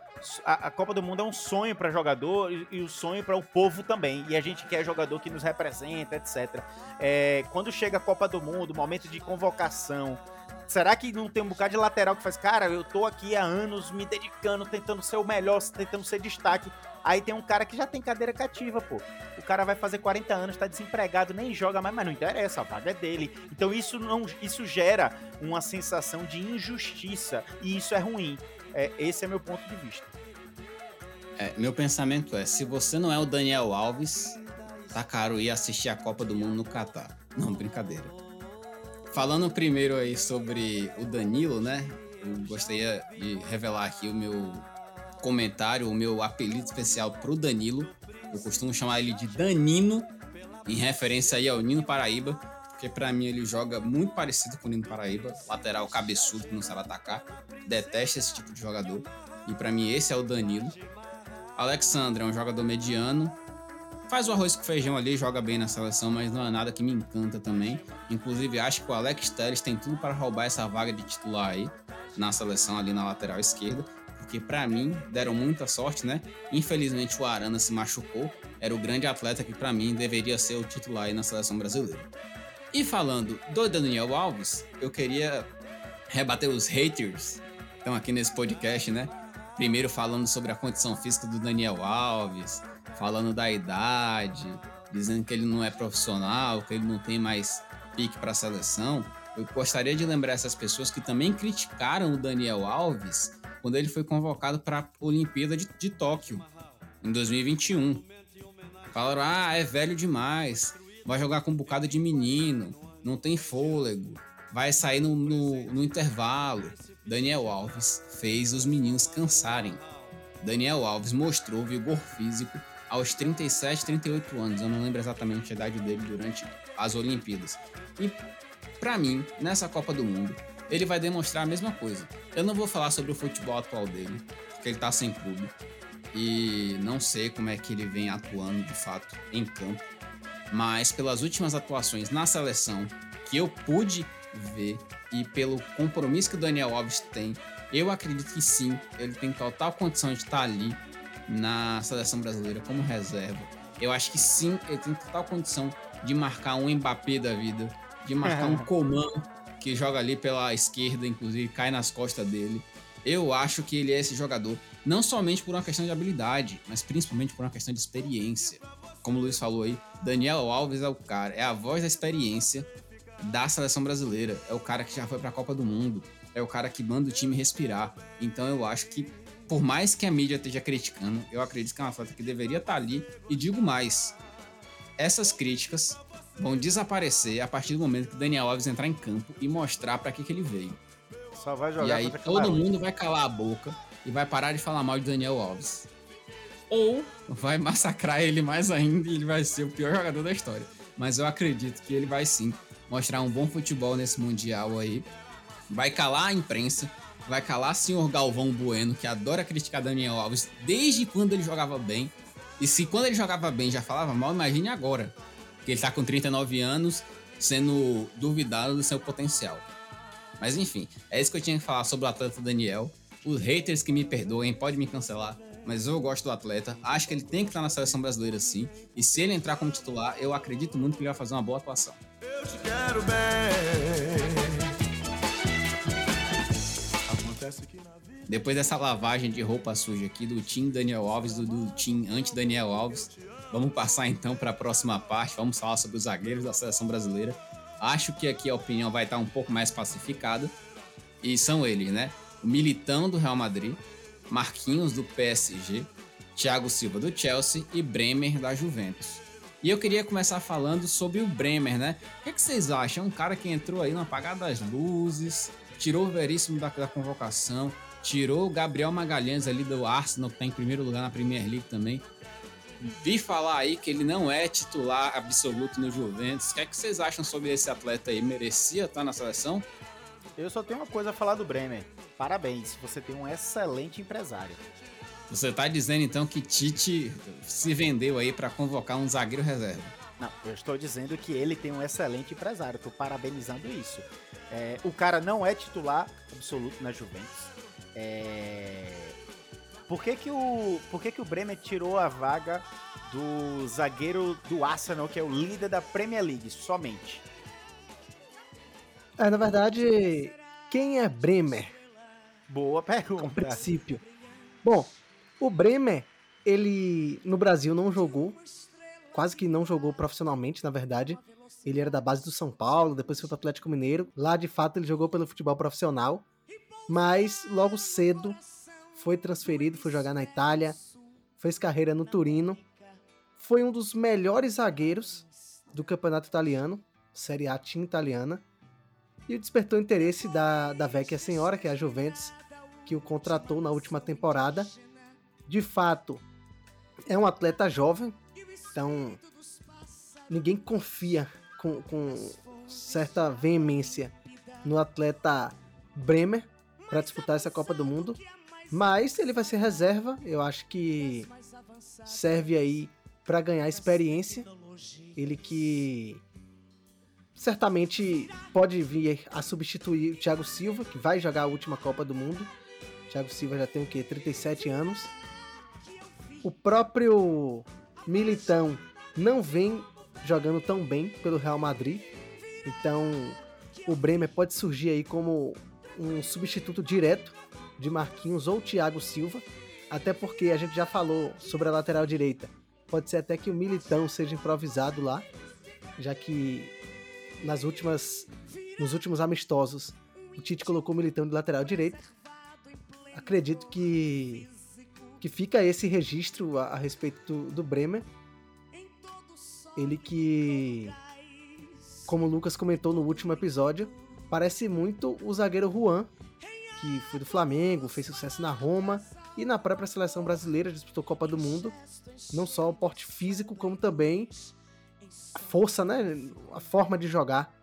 A, a Copa do Mundo é um sonho para jogador e, e o sonho para o povo também. E a gente quer jogador que nos representa, etc. É, quando chega a Copa do Mundo, momento de convocação, Será que não tem um bocado de lateral que faz, cara, eu tô aqui há anos me dedicando, tentando ser o melhor, tentando ser destaque. Aí tem um cara que já tem cadeira cativa, pô. O cara vai fazer 40 anos, tá desempregado, nem joga mais, mas não interessa, a vaga é dele. Então isso não, isso gera uma sensação de injustiça e isso é ruim. É, esse é meu ponto de vista. É, meu pensamento é, se você não é o Daniel Alves, tá caro ir assistir a Copa do Mundo no Catar. Não, brincadeira. Falando primeiro aí sobre o Danilo, né? eu gostaria de revelar aqui o meu comentário, o meu apelido especial pro Danilo. Eu costumo chamar ele de Danino, em referência aí ao Nino Paraíba, porque para mim ele joga muito parecido com o Nino Paraíba, lateral cabeçudo que não sabe atacar. Detesto esse tipo de jogador. E para mim esse é o Danilo. Alexandre é um jogador mediano, faz o arroz com feijão ali, joga bem na seleção, mas não é nada que me encanta também. Inclusive, acho que o Alex Telles tem tudo para roubar essa vaga de titular aí na seleção, ali na lateral esquerda. Porque para mim deram muita sorte, né? Infelizmente o Arana se machucou. Era o grande atleta que para mim deveria ser o titular aí na seleção brasileira. E falando do Daniel Alves, eu queria rebater os haters que estão aqui nesse podcast, né? Primeiro falando sobre a condição física do Daniel Alves, falando da idade, dizendo que ele não é profissional, que ele não tem mais pique para a seleção. Eu gostaria de lembrar essas pessoas que também criticaram o Daniel Alves quando ele foi convocado para a Olimpíada de, de Tóquio em 2021. Falaram: ah, é velho demais, vai jogar com um bocado de menino, não tem fôlego, vai sair no, no, no intervalo. Daniel Alves fez os meninos cansarem. Daniel Alves mostrou vigor físico aos 37, 38 anos. Eu não lembro exatamente a idade dele durante as Olimpíadas. E para mim, nessa Copa do Mundo, ele vai demonstrar a mesma coisa. Eu não vou falar sobre o futebol atual dele, porque ele tá sem clube. E não sei como é que ele vem atuando de fato em campo. Mas pelas últimas atuações na seleção que eu pude ver e pelo compromisso que o Daniel Alves tem, eu acredito que sim, ele tem total condição de estar ali na seleção brasileira como reserva. Eu acho que sim, ele tem total condição de marcar um Mbappé da vida, de marcar um Coman que joga ali pela esquerda, inclusive cai nas costas dele. Eu acho que ele é esse jogador, não somente por uma questão de habilidade, mas principalmente por uma questão de experiência. Como o Luiz falou aí, Daniel Alves é o cara, é a voz da experiência da seleção brasileira, é o cara que já foi para a Copa do Mundo, é o cara que manda o time respirar. Então eu acho que por mais que a mídia esteja criticando, eu acredito que é uma atleta que deveria estar ali. E digo mais: essas críticas vão desaparecer a partir do momento que Daniel Alves entrar em campo e mostrar para que, que ele veio. Só vai jogar e aí todo mundo vai calar a boca e vai parar de falar mal de Daniel Alves. Ou vai massacrar ele mais ainda e ele vai ser o pior jogador da história. Mas eu acredito que ele vai sim mostrar um bom futebol nesse Mundial aí. Vai calar a imprensa, vai calar senhor Galvão Bueno, que adora criticar Daniel Alves desde quando ele jogava bem. E se quando ele jogava bem já falava mal, imagine agora. Que ele tá com 39 anos, sendo duvidado do seu potencial. Mas enfim, é isso que eu tinha que falar sobre o atleta Daniel. Os haters que me perdoem, podem me cancelar, mas eu gosto do atleta. Acho que ele tem que estar na seleção brasileira sim. E se ele entrar como titular, eu acredito muito que ele vai fazer uma boa atuação. Eu te quero bem. Depois dessa lavagem de roupa suja aqui do Team Daniel Alves, do, do Team anti-Daniel Alves, vamos passar então para a próxima parte. Vamos falar sobre os zagueiros da seleção brasileira. Acho que aqui a opinião vai estar um pouco mais pacificada. E são eles, né? O Militão do Real Madrid, Marquinhos do PSG, Thiago Silva do Chelsea e Bremer da Juventus. E eu queria começar falando sobre o Bremer, né? O que, é que vocês acham? Um cara que entrou aí no apagar das luzes, tirou o Veríssimo da, da convocação, tirou o Gabriel Magalhães ali do Arsenal, que está em primeiro lugar na Premier League também. Vi falar aí que ele não é titular absoluto no Juventus. O que, é que vocês acham sobre esse atleta aí? Merecia estar na seleção? Eu só tenho uma coisa a falar do Bremer. Parabéns, você tem um excelente empresário. Você está dizendo então que Tite se vendeu aí para convocar um zagueiro reserva? Não, eu estou dizendo que ele tem um excelente empresário. Estou parabenizando isso. É, o cara não é titular absoluto na Juventus. É... Por que que o, por que que o Bremer tirou a vaga do zagueiro do Arsenal, que é o líder da Premier League, somente? É, na verdade, quem é Bremer? Boa pergunta. A princípio. Bom, o Bremer, ele no Brasil não jogou, quase que não jogou profissionalmente, na verdade. Ele era da base do São Paulo, depois foi pro Atlético Mineiro. Lá, de fato, ele jogou pelo futebol profissional mas logo cedo foi transferido, foi jogar na Itália, fez carreira no Turino, foi um dos melhores zagueiros do campeonato italiano, Série A Team italiana, e despertou interesse da, da Vecchia Senhora, que é a Juventus, que o contratou na última temporada. De fato, é um atleta jovem, então ninguém confia com, com certa veemência no atleta Bremer para disputar essa Copa do Mundo. Mas ele vai ser reserva, eu acho que serve aí para ganhar experiência. Ele que certamente pode vir a substituir o Thiago Silva, que vai jogar a última Copa do Mundo. O Thiago Silva já tem o quê? 37 anos. O próprio Militão não vem jogando tão bem pelo Real Madrid. Então, o Bremer pode surgir aí como um substituto direto de Marquinhos ou Thiago Silva, até porque a gente já falou sobre a lateral direita. Pode ser até que o Militão seja improvisado lá, já que nas últimas nos últimos amistosos o Tite colocou o Militão de lateral direito. Acredito que que fica esse registro a, a respeito do, do Bremer. Ele que como o Lucas comentou no último episódio, parece muito o zagueiro Juan, que foi do Flamengo, fez sucesso na Roma e na própria seleção brasileira, disputou Copa do Mundo. Não só o porte físico, como também a força, né? A forma de jogar.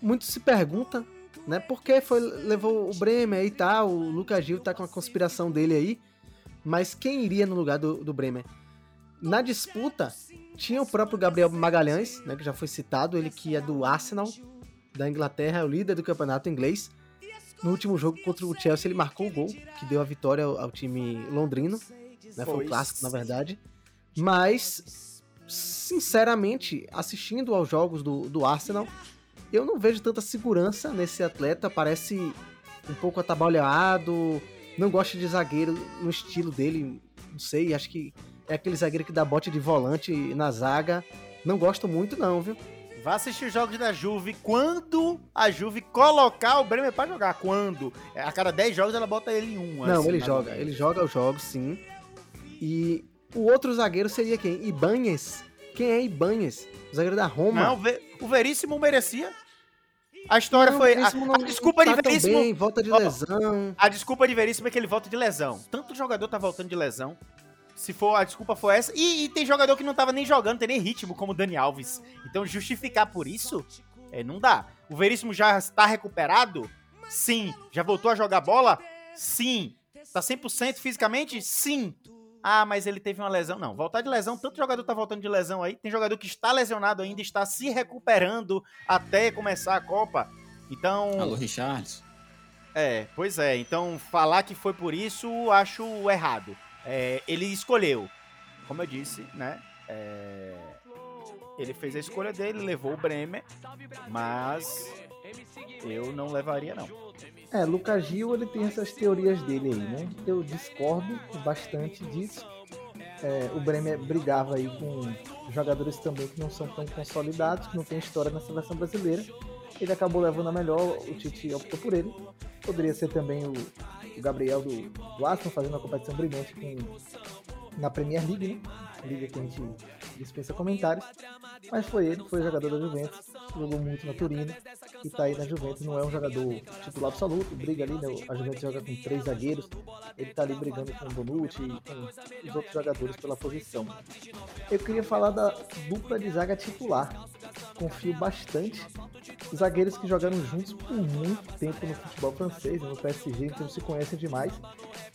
Muito se pergunta, né? Por que foi, levou o Bremer e tal, o Lucas Gil tá com a conspiração dele aí. Mas quem iria no lugar do, do Bremer? Na disputa, tinha o próprio Gabriel Magalhães, né, que já foi citado, ele que é do Arsenal, da Inglaterra, é o líder do campeonato inglês. No último jogo contra o Chelsea, ele marcou o gol, que deu a vitória ao, ao time londrino. Né, foi um clássico, na verdade. Mas, sinceramente, assistindo aos jogos do, do Arsenal, eu não vejo tanta segurança nesse atleta. Parece um pouco atabalhado, não gosta de zagueiro no estilo dele. Não sei, acho que é aquele zagueiro que dá bote de volante na zaga. Não gosto muito, não, viu? Vá assistir os jogos da Juve quando a Juve colocar o Bremer pra jogar. Quando? A cada 10 jogos ela bota ele em um. Não, assim, ele joga. Ele joga os jogos, sim. E o outro zagueiro seria quem? Ibanhes. Quem é Ibanhes? O zagueiro da Roma. Não, o Veríssimo merecia. A história não, foi. A, a, desculpa tá de Veríssimo. Bem, volta de lesão. A desculpa de Veríssimo é que ele volta de lesão. Tanto jogador tá voltando de lesão se for a desculpa for essa. E, e, tem jogador que não tava nem jogando, tem nem ritmo, como o Dani Alves. Então justificar por isso, é, não dá. O Veríssimo já está recuperado? Sim. Já voltou a jogar bola? Sim. Tá 100% fisicamente? Sim. Ah, mas ele teve uma lesão. Não, voltar de lesão, tanto jogador tá voltando de lesão aí. Tem jogador que está lesionado ainda, está se recuperando até começar a Copa. Então. Alô, Richards. É, pois é. Então, falar que foi por isso, acho errado. É, ele escolheu, como eu disse, né? É, ele fez a escolha dele, levou o Bremer, mas eu não levaria não. É, Lucas Gil ele tem essas teorias dele aí, né? Eu discordo bastante disso. É, o Bremer brigava aí com jogadores também que não são tão consolidados, que não tem história na seleção brasileira. Ele acabou levando a melhor, o Tite optou por ele. Poderia ser também o o Gabriel do, do Aston fazendo uma competição brilhante com, na Premier League, né? Liga que a gente dispensa comentários. Mas foi ele, foi jogador da Juventus, jogou muito na Turina e tá aí na Juventus. Não é um jogador titular absoluto, briga ali, né? A Juventus joga com três zagueiros, ele tá ali brigando com o Bonucci e com os outros jogadores pela posição. Eu queria falar da dupla de zaga titular. Confio bastante. Os zagueiros que jogaram juntos por muito tempo no futebol francês, no PSG, então se conhecem demais.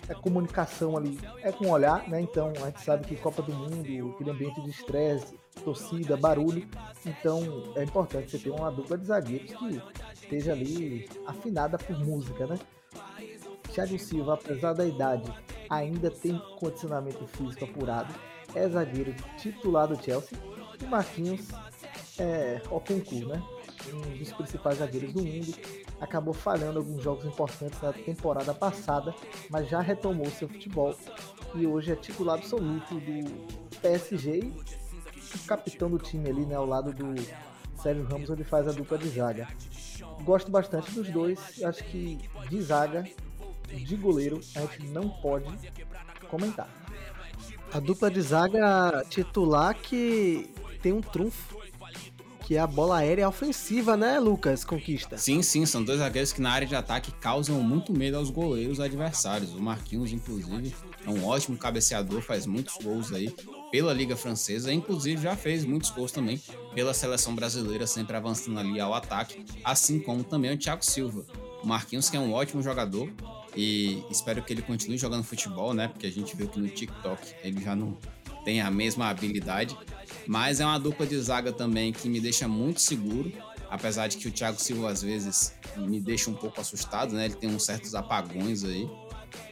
A comunicação ali é com olhar, né? Então a gente sabe que Copa do Mundo, aquele ambiente de estresse, torcida, barulho. Então é importante você ter uma dupla de zagueiros que esteja ali afinada por música, né? Thiago Silva, apesar da idade, ainda tem condicionamento físico apurado. É zagueiro titular do Chelsea. E Marquinhos é Opencourt, né? Um dos principais zagueiros do mundo. Acabou falhando alguns jogos importantes na temporada passada, mas já retomou seu futebol e hoje é titular absoluto do PSG e capitão do time ali, né, ao lado do Sérgio Ramos, onde faz a dupla de zaga. Gosto bastante dos dois, acho que de zaga, de goleiro, a gente não pode comentar. A dupla de zaga titular que tem um trunfo, que é a bola aérea ofensiva, né, Lucas? Conquista. Sim, sim, são dois zagueiros que na área de ataque causam muito medo aos goleiros adversários. O Marquinhos, inclusive, é um ótimo cabeceador, faz muitos gols aí pela Liga Francesa, inclusive já fez muitos gols também pela seleção brasileira, sempre avançando ali ao ataque, assim como também o Thiago Silva. O Marquinhos, que é um ótimo jogador, e espero que ele continue jogando futebol, né? Porque a gente viu que no TikTok ele já não tem a mesma habilidade. Mas é uma dupla de zaga também que me deixa muito seguro. Apesar de que o Thiago Silva às vezes me deixa um pouco assustado, né? Ele tem uns certos apagões aí.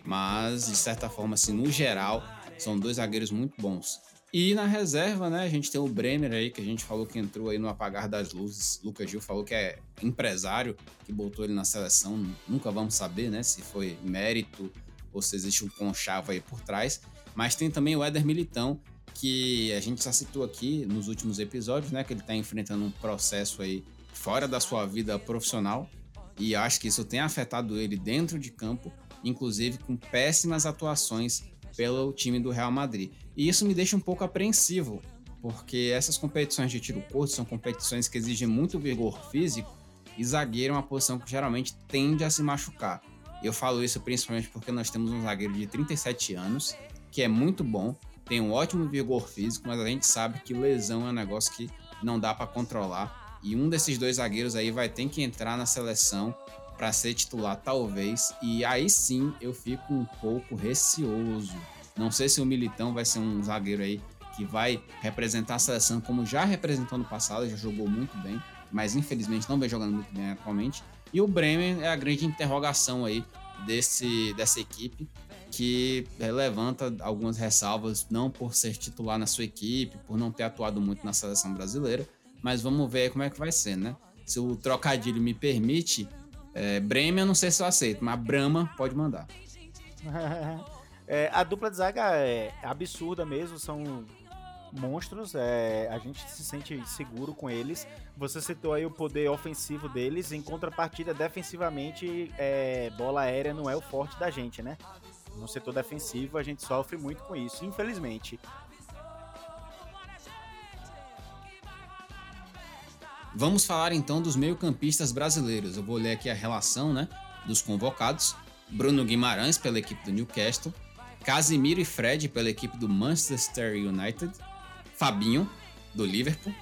Mas, de certa forma, assim, no geral, são dois zagueiros muito bons. E na reserva, né, a gente tem o Bremer aí, que a gente falou que entrou aí no apagar das luzes. Lucas Gil falou que é empresário que botou ele na seleção. Nunca vamos saber, né, se foi mérito ou se existe um conchavo aí por trás. Mas tem também o Éder Militão, que a gente já citou aqui nos últimos episódios, né, que ele está enfrentando um processo aí fora da sua vida profissional. E acho que isso tem afetado ele dentro de campo, inclusive com péssimas atuações pelo time do Real Madrid. E isso me deixa um pouco apreensivo, porque essas competições de tiro curto são competições que exigem muito vigor físico e zagueiro é uma posição que geralmente tende a se machucar. Eu falo isso principalmente porque nós temos um zagueiro de 37 anos, que é muito bom, tem um ótimo vigor físico, mas a gente sabe que lesão é um negócio que não dá para controlar. E um desses dois zagueiros aí vai ter que entrar na seleção para ser titular, talvez. E aí sim eu fico um pouco receoso não sei se o Militão vai ser um zagueiro aí que vai representar a seleção como já representou no passado, já jogou muito bem, mas infelizmente não vem jogando muito bem atualmente. E o Bremen é a grande interrogação aí desse, dessa equipe, que levanta algumas ressalvas, não por ser titular na sua equipe, por não ter atuado muito na seleção brasileira, mas vamos ver como é que vai ser, né? Se o trocadilho me permite, é, Bremen eu não sei se eu aceito, mas Brahma pode mandar. É, a dupla de zaga é absurda mesmo, são monstros, é, a gente se sente seguro com eles. Você citou aí o poder ofensivo deles, em contrapartida, defensivamente, é, bola aérea não é o forte da gente, né? No setor defensivo, a gente sofre muito com isso, infelizmente. Vamos falar então dos meio-campistas brasileiros. Eu vou ler aqui a relação né, dos convocados. Bruno Guimarães, pela equipe do Newcastle. Casimiro e Fred pela equipe do Manchester United, Fabinho, do Liverpool,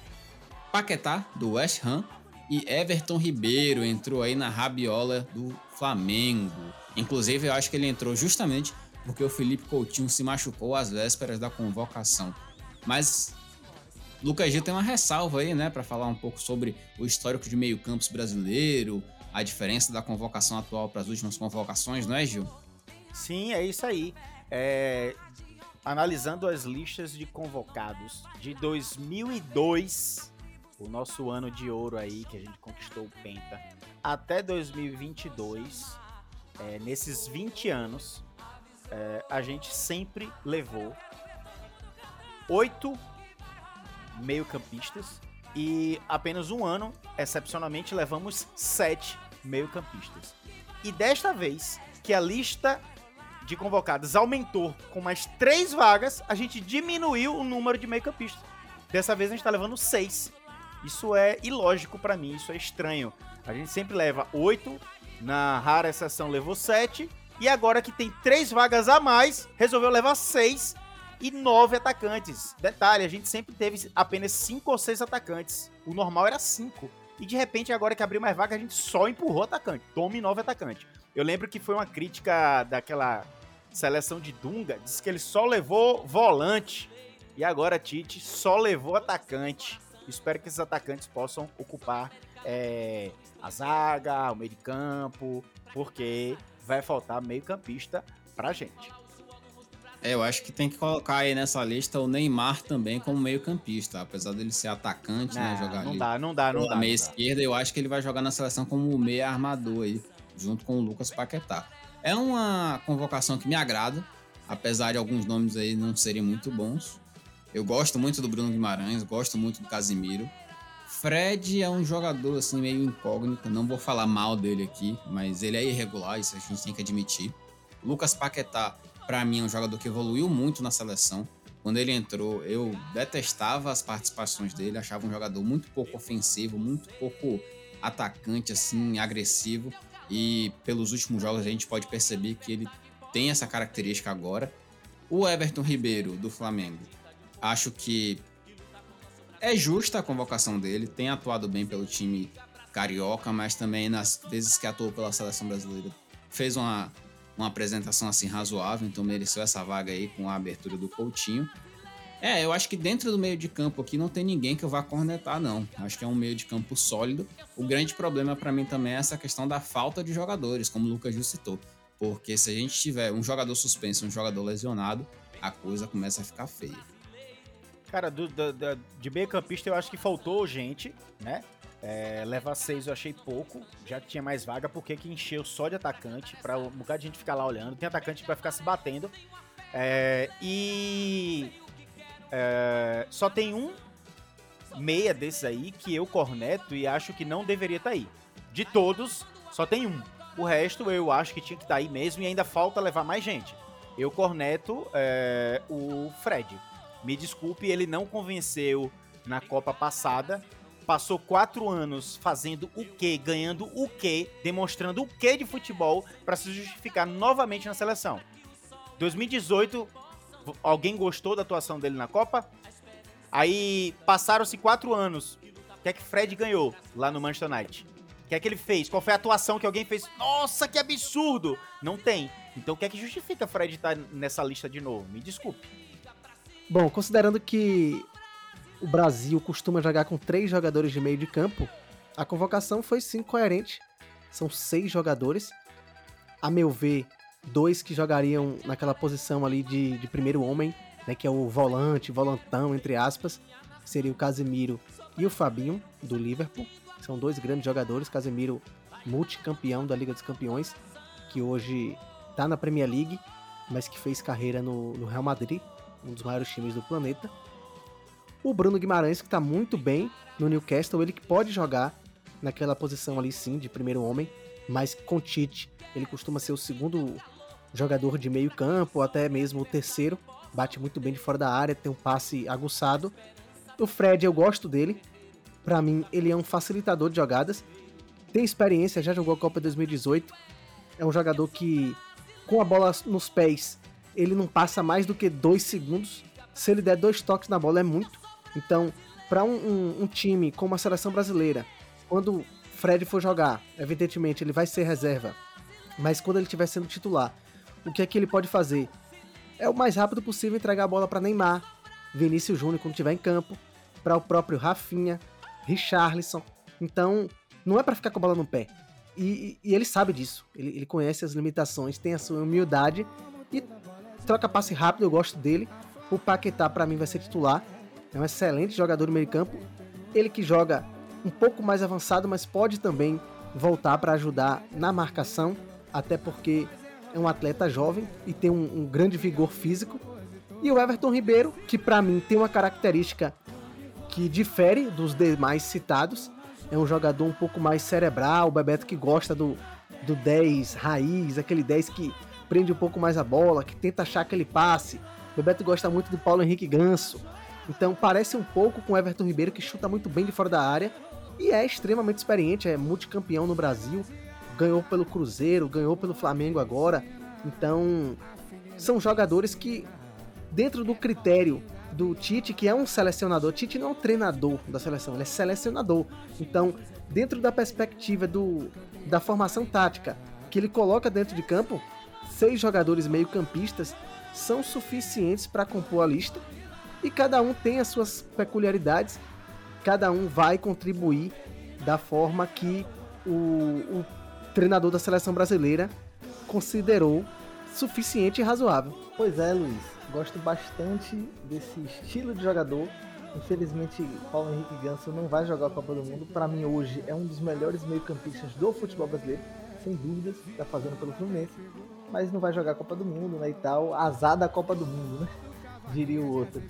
Paquetá, do West Ham e Everton Ribeiro entrou aí na rabiola do Flamengo. Inclusive, eu acho que ele entrou justamente porque o Felipe Coutinho se machucou às vésperas da convocação. Mas Lucas Gil tem uma ressalva aí, né, para falar um pouco sobre o histórico de meio-campos brasileiro, a diferença da convocação atual para as últimas convocações, não é, Gil? Sim, é isso aí é, analisando as listas de convocados de 2002, o nosso ano de ouro aí, que a gente conquistou o Penta, até 2022, é, nesses 20 anos, é, a gente sempre levou oito meio-campistas e apenas um ano, excepcionalmente, levamos sete meio-campistas. E desta vez que a lista de convocados aumentou com mais três vagas, a gente diminuiu o número de meio-campistas. Dessa vez a gente tá levando seis. Isso é ilógico para mim, isso é estranho. A gente sempre leva oito, na rara exceção levou sete, e agora que tem três vagas a mais, resolveu levar seis e nove atacantes. Detalhe, a gente sempre teve apenas cinco ou seis atacantes. O normal era cinco. E de repente, agora que abriu mais vaga, a gente só empurrou atacante. Tome nove atacantes. Eu lembro que foi uma crítica daquela seleção de Dunga, disse que ele só levou volante. E agora Tite só levou atacante. Espero que esses atacantes possam ocupar é, a zaga, o meio de campo, porque vai faltar meio campista pra gente. É, eu acho que tem que colocar aí nessa lista o Neymar também como meio campista, apesar dele ser atacante, né, não, né, jogar não ali dá, não dá, não dá. meia esquerda, eu acho que ele vai jogar na seleção como meia armador aí junto com o Lucas Paquetá. É uma convocação que me agrada, apesar de alguns nomes aí não serem muito bons. Eu gosto muito do Bruno Guimarães, gosto muito do Casimiro. Fred é um jogador assim meio incógnito, não vou falar mal dele aqui, mas ele é irregular, isso a gente tem que admitir. Lucas Paquetá, para mim, é um jogador que evoluiu muito na seleção. Quando ele entrou, eu detestava as participações dele, achava um jogador muito pouco ofensivo, muito pouco atacante, assim, agressivo. E pelos últimos jogos a gente pode perceber que ele tem essa característica agora. O Everton Ribeiro, do Flamengo, acho que é justa a convocação dele, tem atuado bem pelo time carioca, mas também nas vezes que atuou pela seleção brasileira fez uma, uma apresentação assim razoável, então mereceu essa vaga aí com a abertura do Coutinho. É, eu acho que dentro do meio de campo aqui não tem ninguém que eu vá cornetar, não. Acho que é um meio de campo sólido. O grande problema para mim também é essa questão da falta de jogadores, como o Lucas já citou. Porque se a gente tiver um jogador suspenso, um jogador lesionado, a coisa começa a ficar feia. Cara, do, do, do, de meio campista eu acho que faltou gente, né? É, levar seis eu achei pouco, já tinha mais vaga, porque que encheu só de atacante, para um bocado de gente ficar lá olhando. Tem atacante que vai ficar se batendo. É, e é, só tem um meia desses aí que eu corneto e acho que não deveria estar tá aí. De todos, só tem um. O resto eu acho que tinha que estar tá aí mesmo e ainda falta levar mais gente. Eu corneto é, o Fred. Me desculpe, ele não convenceu na Copa passada. Passou quatro anos fazendo o quê? Ganhando o quê? Demonstrando o quê de futebol para se justificar novamente na seleção. 2018 alguém gostou da atuação dele na Copa? Aí passaram-se quatro anos. O que é que Fred ganhou lá no Manchester United? O que é que ele fez? Qual foi a atuação que alguém fez? Nossa, que absurdo! Não tem. Então o que é que justifica Fred estar nessa lista de novo? Me desculpe. Bom, considerando que o Brasil costuma jogar com três jogadores de meio de campo, a convocação foi sim coerente. São seis jogadores. A meu ver, dois que jogariam naquela posição ali de, de primeiro homem, né, que é o volante, volantão, entre aspas, seria o Casemiro e o Fabinho, do Liverpool. São dois grandes jogadores, Casemiro multicampeão da Liga dos Campeões, que hoje está na Premier League, mas que fez carreira no, no Real Madrid, um dos maiores times do planeta. O Bruno Guimarães, que está muito bem no Newcastle, ele que pode jogar naquela posição ali sim, de primeiro homem, mas com Tite, ele costuma ser o segundo jogador de meio campo, até mesmo o terceiro, bate muito bem de fora da área, tem um passe aguçado. O Fred, eu gosto dele. Para mim, ele é um facilitador de jogadas. Tem experiência, já jogou a Copa 2018. É um jogador que, com a bola nos pés, ele não passa mais do que dois segundos. Se ele der dois toques na bola, é muito. Então, para um, um, um, time como a seleção brasileira, quando Fred for jogar, evidentemente ele vai ser reserva, mas quando ele estiver sendo titular, o que é que ele pode fazer? É o mais rápido possível entregar a bola para Neymar, Vinícius Júnior quando estiver em campo, para o próprio Rafinha, Richarlison. Então, não é para ficar com a bola no pé. E, e, ele sabe disso. Ele, ele, conhece as limitações, tem a sua humildade e troca passe rápido. Eu gosto dele. O Paquetá, para mim, vai ser titular. É um excelente jogador no meio campo. Ele que joga um pouco mais avançado, mas pode também voltar para ajudar na marcação, até porque é um atleta jovem e tem um, um grande vigor físico. E o Everton Ribeiro, que para mim tem uma característica que difere dos demais citados, é um jogador um pouco mais cerebral, o Bebeto que gosta do, do 10 raiz, aquele 10 que prende um pouco mais a bola, que tenta achar aquele passe. Bebeto gosta muito do Paulo Henrique Ganso. Então parece um pouco com Everton Ribeiro, que chuta muito bem de fora da área e é extremamente experiente, é multicampeão no Brasil, ganhou pelo Cruzeiro, ganhou pelo Flamengo agora. Então, são jogadores que, dentro do critério do Tite, que é um selecionador, Tite não é um treinador da seleção, ele é selecionador. Então, dentro da perspectiva do, da formação tática que ele coloca dentro de campo, seis jogadores meio-campistas são suficientes para compor a lista e cada um tem as suas peculiaridades, cada um vai contribuir da forma que o, o treinador da seleção brasileira considerou suficiente e razoável. Pois é, Luiz. Gosto bastante desse estilo de jogador. Infelizmente, Paulo Henrique Ganso não vai jogar a Copa do Mundo. Para mim, hoje é um dos melhores meio-campistas do futebol brasileiro, sem dúvidas. Está fazendo pelo Fluminense, mas não vai jogar a Copa do Mundo, né? E tal. Azar da Copa do Mundo, né? Diria o outro.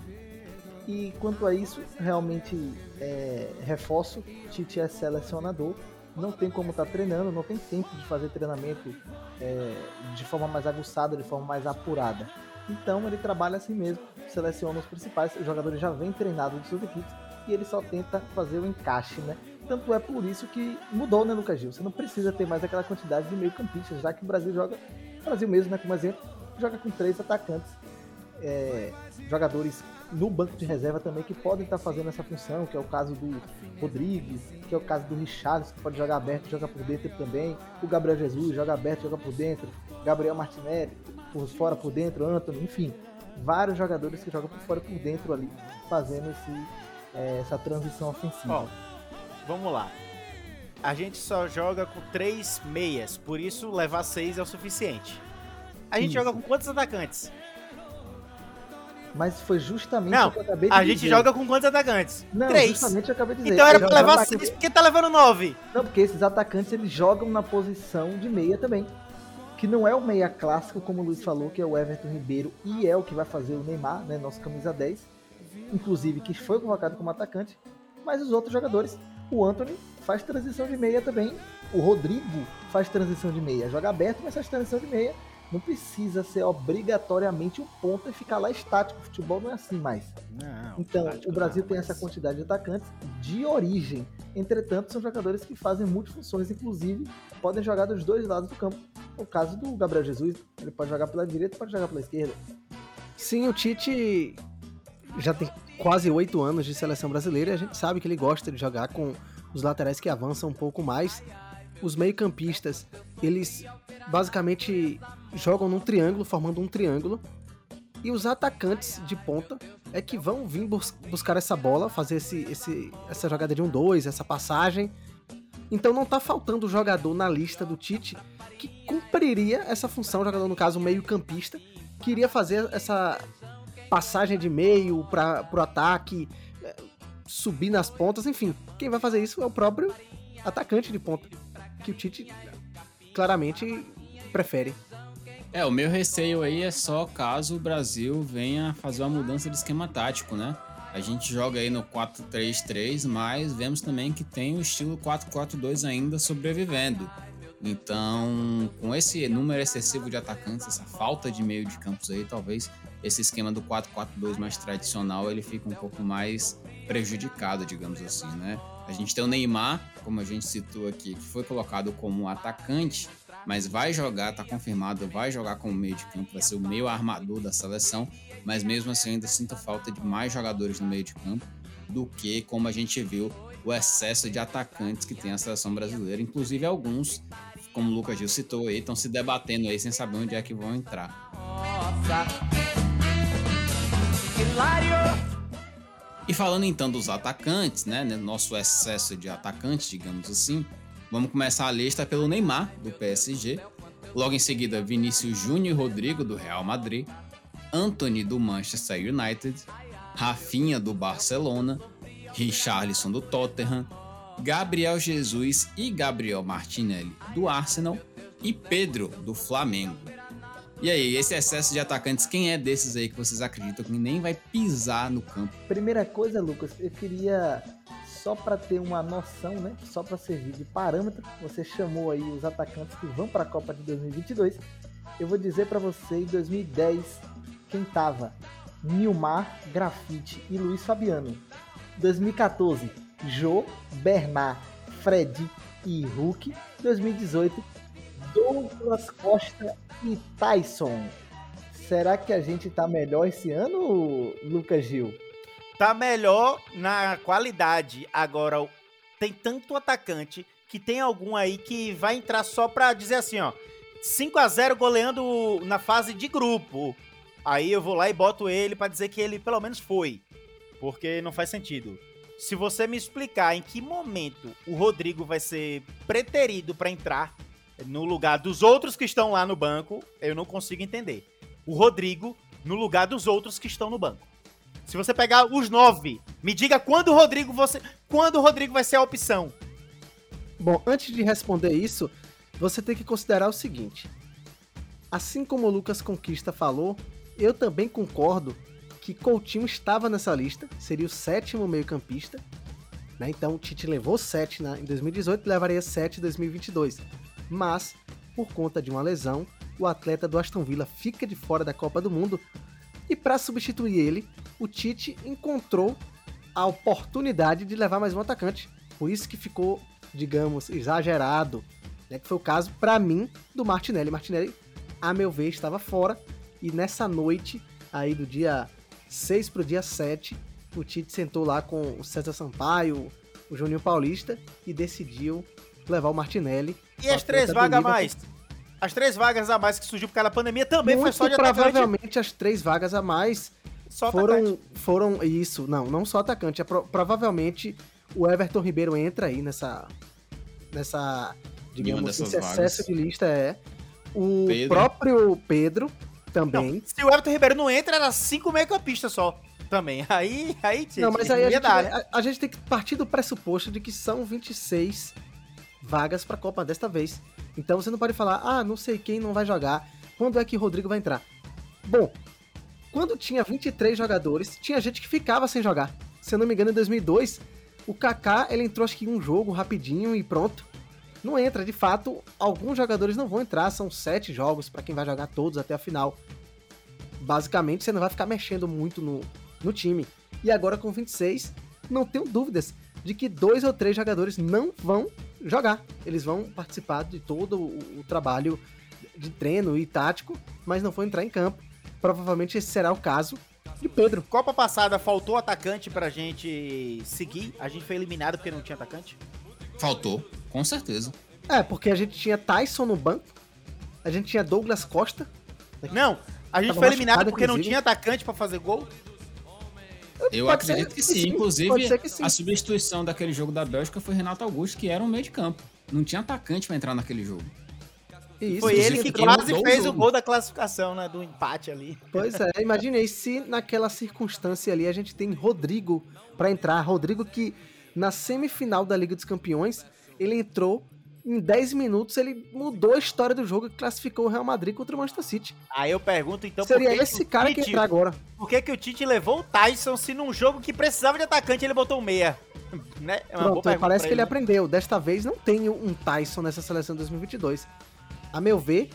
E quanto a isso, realmente é, reforço: Tite é selecionador não tem como estar tá treinando, não tem tempo de fazer treinamento é, de forma mais aguçada, de forma mais apurada. Então ele trabalha assim mesmo, seleciona os principais, os jogadores já vêm treinados de suas equipes e ele só tenta fazer o encaixe, né? Tanto é por isso que mudou, né, Lucas Gil? Você não precisa ter mais aquela quantidade de meio-campistas, já que o Brasil joga, Brasil mesmo, né, como exemplo, joga com três atacantes, é, jogadores no banco de reserva também que podem estar fazendo essa função, que é o caso do Rodrigues, que é o caso do Richarlison, que pode jogar aberto, joga por dentro também, o Gabriel Jesus joga aberto, joga por dentro, Gabriel Martinelli por fora, por dentro, Anthony, enfim, vários jogadores que jogam por fora, por dentro ali, fazendo esse, é, essa transição ofensiva. Vamos lá. A gente só joga com três meias, por isso levar seis é o suficiente. A gente Isso. joga com quantos atacantes? Mas foi justamente Não, o que eu acabei de A gente dizer. joga com quantos atacantes? Não, três. justamente eu acabei de dizer. Então era pra levar seis, atacantes- porque tá levando nove. Não, porque esses atacantes eles jogam na posição de meia também. Que não é o meia clássico, como o Luiz falou, que é o Everton Ribeiro e é o que vai fazer o Neymar, né? Nosso camisa 10. Inclusive, que foi convocado como atacante. Mas os outros jogadores, o Anthony faz transição de meia também. O Rodrigo faz transição de meia. Joga aberto, mas faz transição de meia. Não precisa ser obrigatoriamente um ponta e ficar lá estático. O futebol não é assim mais. Não, Então, o Brasil não, tem mas- essa quantidade de atacantes de origem. Entretanto, são jogadores que fazem multifunções, inclusive podem jogar dos dois lados do campo. O caso do Gabriel Jesus, ele pode jogar pela direita, pode jogar pela esquerda. Sim, o Tite já tem quase oito anos de seleção brasileira e a gente sabe que ele gosta de jogar com os laterais que avançam um pouco mais. Os meio-campistas, eles basicamente jogam num triângulo, formando um triângulo. E os atacantes de ponta é que vão vir bus- buscar essa bola, fazer esse, esse- essa jogada de um dois, essa passagem. Então não tá faltando jogador na lista do Tite que cumpriria essa função, jogador no caso meio-campista, que iria fazer essa passagem de meio para pro ataque, subir nas pontas, enfim. Quem vai fazer isso é o próprio atacante de ponta, que o Tite claramente prefere. É, o meu receio aí é só caso o Brasil venha fazer uma mudança de esquema tático, né? A gente joga aí no 4-3-3, mas vemos também que tem o estilo 4-4-2 ainda sobrevivendo. Então, com esse número excessivo de atacantes, essa falta de meio de campos aí, talvez esse esquema do 4-4-2 mais tradicional ele fica um pouco mais prejudicado, digamos assim, né? A gente tem o Neymar, como a gente citou aqui, que foi colocado como atacante, mas vai jogar, tá confirmado, vai jogar como meio de campo, vai ser o meio armador da seleção, mas mesmo assim ainda sinto falta de mais jogadores no meio de campo do que, como a gente viu, o excesso de atacantes que tem a seleção brasileira, inclusive alguns, como o Lucas Gil citou aí, estão se debatendo aí sem saber onde é que vão entrar. E falando então dos atacantes, né, né, nosso excesso de atacantes, digamos assim, vamos começar a lista pelo Neymar, do PSG, logo em seguida Vinícius Júnior e Rodrigo, do Real Madrid, Anthony, do Manchester United, Rafinha, do Barcelona, Richarlison, do Tottenham, Gabriel Jesus e Gabriel Martinelli, do Arsenal, e Pedro, do Flamengo. E aí, esse excesso de atacantes, quem é desses aí que vocês acreditam que nem vai pisar no campo? Primeira coisa, Lucas, eu queria só para ter uma noção, né? Só para servir de parâmetro, você chamou aí os atacantes que vão para a Copa de 2022. Eu vou dizer para você em 2010 quem tava: Nilmar, Grafite e Luiz Fabiano. 2014, Jô, Bernard, Fred e Hulk. 2018, Douglas Costa e Tyson. Será que a gente tá melhor esse ano, Lucas Gil? Tá melhor na qualidade. Agora, tem tanto atacante que tem algum aí que vai entrar só pra dizer assim, ó. 5 a 0 goleando na fase de grupo. Aí eu vou lá e boto ele pra dizer que ele pelo menos foi. Porque não faz sentido. Se você me explicar em que momento o Rodrigo vai ser preterido pra entrar no lugar dos outros que estão lá no banco, eu não consigo entender. O Rodrigo no lugar dos outros que estão no banco. Se você pegar os nove, me diga quando o Rodrigo você, quando o Rodrigo vai ser a opção. Bom, antes de responder isso, você tem que considerar o seguinte: assim como o Lucas Conquista falou, eu também concordo que Coutinho estava nessa lista, seria o sétimo meio-campista. Né? Então, Tite levou 7 na, em 2018 levaria 7 em 2022. Mas, por conta de uma lesão, o atleta do Aston Villa fica de fora da Copa do Mundo. E para substituir ele, o Tite encontrou a oportunidade de levar mais um atacante. Por isso que ficou, digamos, exagerado. Né? Que foi o caso, para mim, do Martinelli. Martinelli, a meu ver, estava fora. E nessa noite, aí do dia 6 pro dia 7, o Tite sentou lá com o César Sampaio, o Juninho Paulista e decidiu levar o Martinelli. E as três vagas a mais? As três vagas a mais que surgiu por causa da pandemia também Muito foi só de provavelmente atacante. as três vagas a mais Só foram, atacante. foram isso, não, não só atacante, é pro- provavelmente o Everton Ribeiro entra aí nessa nessa digamos esse vagas. excesso de lista é o Pedro. próprio Pedro também. Não, se o Everton Ribeiro não entra, era cinco meio-campistas só. Também. Aí, aí, Não, mas aí a gente, a, a gente tem que partir do pressuposto de que são 26 vagas pra Copa desta vez. Então você não pode falar, ah, não sei quem não vai jogar, quando é que Rodrigo vai entrar? Bom, quando tinha 23 jogadores, tinha gente que ficava sem jogar. Se eu não me engano, em 2002, o Kaká, ele entrou acho que em um jogo rapidinho e pronto. Não entra, de fato, alguns jogadores não vão entrar, são sete jogos pra quem vai jogar todos até a final. Basicamente, você não vai ficar mexendo muito no, no time. E agora com 26, não tenho dúvidas de que dois ou três jogadores não vão jogar. Eles vão participar de todo o, o trabalho de treino e tático, mas não vão entrar em campo. Provavelmente esse será o caso de Pedro. Copa passada faltou atacante pra gente seguir. A gente foi eliminado porque não tinha atacante. Faltou, com certeza. É, porque a gente tinha Tyson no banco, a gente tinha Douglas Costa. Não, a gente Tava foi eliminado porque não inclusive. tinha atacante pra fazer gol. Eu Pode acredito que que sim. sim, Inclusive, pode ser que sim. a substituição daquele jogo da Bélgica foi Renato Augusto, que era um meio de campo. Não tinha atacante pra entrar naquele jogo. Isso, Foi ele que quase fez o gol da classificação, né? Do empate ali. Pois é, imaginei se naquela circunstância ali a gente tem Rodrigo pra entrar. Rodrigo que na semifinal da Liga dos Campeões, ele entrou em 10 minutos, ele mudou a história do jogo e classificou o Real Madrid contra o Manchester City. Aí eu pergunto então Seria por que esse que o cara que Tite- entrar agora. Por que, que o Tite levou o Tyson se num jogo que precisava de atacante ele botou um meia? né? É Pronto, parece que ele aprendeu. Desta vez não tem um Tyson nessa seleção 2022. A meu ver,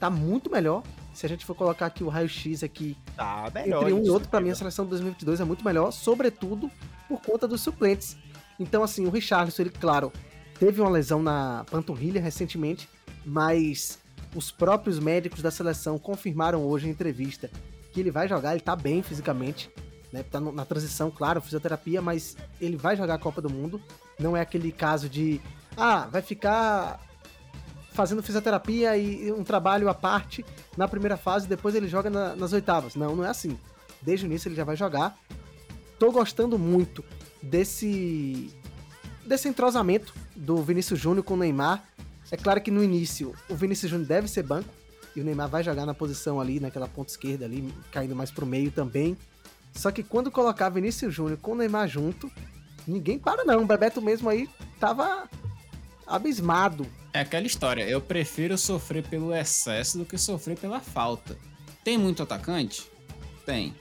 tá muito melhor. Se a gente for colocar aqui o raio-x aqui Tá melhor. entre um e outro, pra mim a seleção de 2022 é muito melhor, sobretudo por conta dos suplentes. Então, assim, o Richarlison, ele, claro, teve uma lesão na panturrilha recentemente, mas os próprios médicos da seleção confirmaram hoje em entrevista que ele vai jogar, ele tá bem fisicamente, né? Tá na transição, claro, fisioterapia, mas ele vai jogar a Copa do Mundo. Não é aquele caso de, ah, vai ficar fazendo fisioterapia e um trabalho à parte na primeira fase, depois ele joga na- nas oitavas. Não, não é assim. Desde o início ele já vai jogar. Tô gostando muito desse desse entrosamento do Vinícius Júnior com o Neymar. É claro que no início o Vinícius Júnior deve ser banco e o Neymar vai jogar na posição ali, naquela ponta esquerda ali, caindo mais pro meio também. Só que quando colocar Vinícius Júnior com o Neymar junto, ninguém para não. O Bebeto mesmo aí tava abismado. É aquela história, eu prefiro sofrer pelo excesso do que sofrer pela falta. Tem muito atacante? Tem.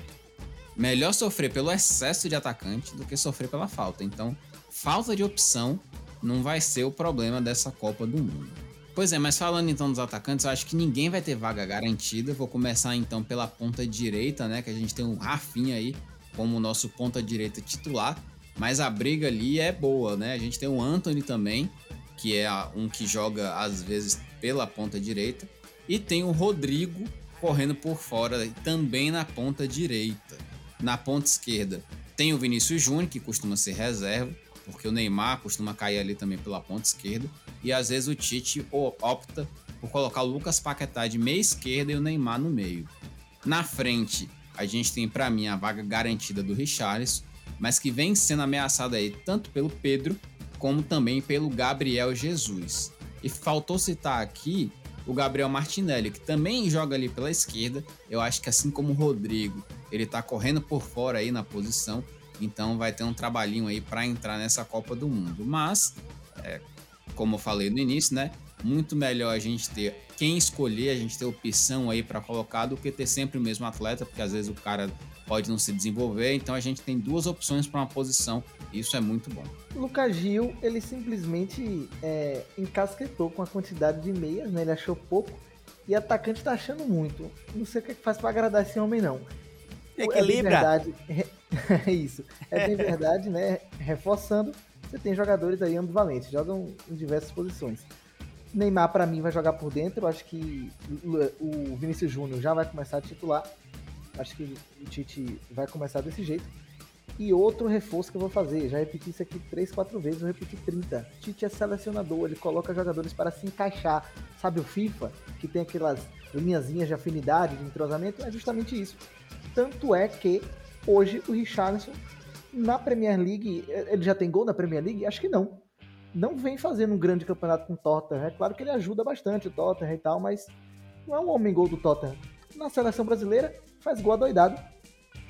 Melhor sofrer pelo excesso de atacante do que sofrer pela falta. Então, falta de opção não vai ser o problema dessa Copa do Mundo. Pois é, mas falando então dos atacantes, eu acho que ninguém vai ter vaga garantida. Vou começar então pela ponta direita, né? Que a gente tem o Rafinha aí como nosso ponta direita titular. Mas a briga ali é boa, né? A gente tem o Anthony também, que é um que joga às vezes pela ponta direita, e tem o Rodrigo correndo por fora também na ponta direita. Na ponta esquerda tem o Vinícius Júnior, que costuma ser reserva, porque o Neymar costuma cair ali também pela ponta esquerda, e às vezes o Tite opta por colocar o Lucas Paquetá de meia esquerda e o Neymar no meio. Na frente, a gente tem para mim a vaga garantida do Richarlison, mas que vem sendo ameaçada aí tanto pelo Pedro como também pelo Gabriel Jesus. E faltou citar aqui o Gabriel Martinelli, que também joga ali pela esquerda. Eu acho que assim como o Rodrigo, ele tá correndo por fora aí na posição, então vai ter um trabalhinho aí para entrar nessa Copa do Mundo. Mas, é, como eu falei no início, né? Muito melhor a gente ter quem escolher, a gente ter opção aí para colocar do que ter sempre o mesmo atleta, porque às vezes o cara pode não se desenvolver. Então a gente tem duas opções para uma posição. Isso é muito bom. Lucas Gil, ele simplesmente é, encasquetou com a quantidade de meias, né? Ele achou pouco. E atacante tá achando muito. Não sei o que é faz pra agradar esse homem, não. Equilibra. É bem verdade, é isso. É bem verdade, né? Reforçando, você tem jogadores aí ambivalentes, jogam em diversas posições. Neymar, para mim, vai jogar por dentro. Eu acho que o Vinícius Júnior já vai começar a titular. Acho que o Tite vai começar desse jeito. E outro reforço que eu vou fazer, já repeti isso aqui três, quatro vezes, eu repeti 30. Tite é selecionador, ele coloca jogadores para se encaixar. Sabe o FIFA, que tem aquelas linhazinhas de afinidade, de entrosamento? É justamente isso. Tanto é que hoje o Richarlison, na Premier League, ele já tem gol na Premier League? Acho que não. Não vem fazendo um grande campeonato com o Tottenham. É claro que ele ajuda bastante o Tottenham e tal, mas não é um homem gol do Tottenham. Na seleção brasileira, faz gol adoidado.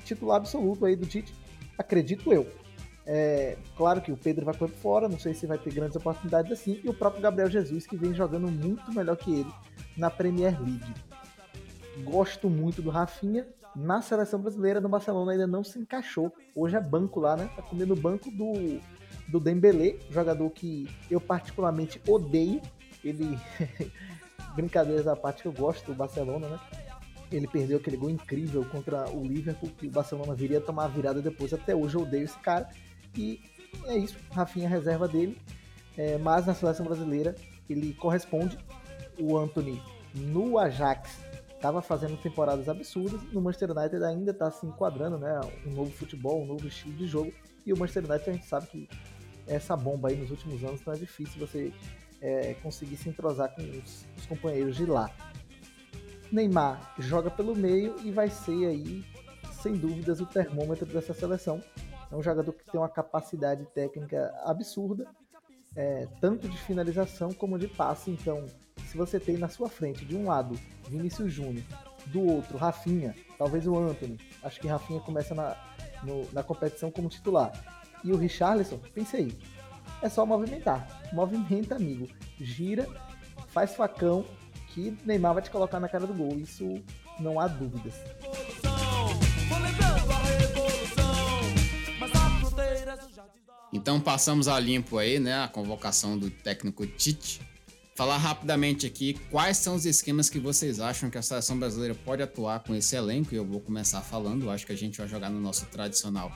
Titular absoluto aí do Tite acredito eu. É, claro que o Pedro vai por fora, não sei se vai ter grandes oportunidades assim, e o próprio Gabriel Jesus, que vem jogando muito melhor que ele na Premier League. Gosto muito do Rafinha. Na seleção brasileira, no Barcelona, ainda não se encaixou. Hoje é banco lá, né? Tá comendo o banco do, do Dembélé, jogador que eu particularmente odeio. Ele. Brincadeiras à parte eu gosto do Barcelona, né? Ele perdeu aquele gol incrível contra o Liverpool, que o Barcelona viria tomar a virada depois. Até hoje eu odeio esse cara. E é isso, Rafinha reserva dele. É, mas na seleção brasileira ele corresponde. O Anthony no Ajax estava fazendo temporadas absurdas. No Manchester United ainda está se enquadrando, né? Um novo futebol, um novo estilo de jogo. E o Manchester United a gente sabe que essa bomba aí nos últimos anos não é difícil você é, conseguir se entrosar com os, os companheiros de lá. Neymar joga pelo meio e vai ser aí, sem dúvidas, o termômetro dessa seleção. É um jogador que tem uma capacidade técnica absurda, é, tanto de finalização como de passe. Então, se você tem na sua frente, de um lado, Vinícius Júnior, do outro, Rafinha, talvez o Anthony, acho que Rafinha começa na, no, na competição como titular, e o Richarlison, pensei, é só movimentar. Movimenta, amigo. Gira, faz facão que Neymar vai te colocar na cara do gol. Isso não há dúvidas. Então passamos a limpo aí, né, a convocação do técnico Tite. Falar rapidamente aqui quais são os esquemas que vocês acham que a seleção brasileira pode atuar com esse elenco. E eu vou começar falando, acho que a gente vai jogar no nosso tradicional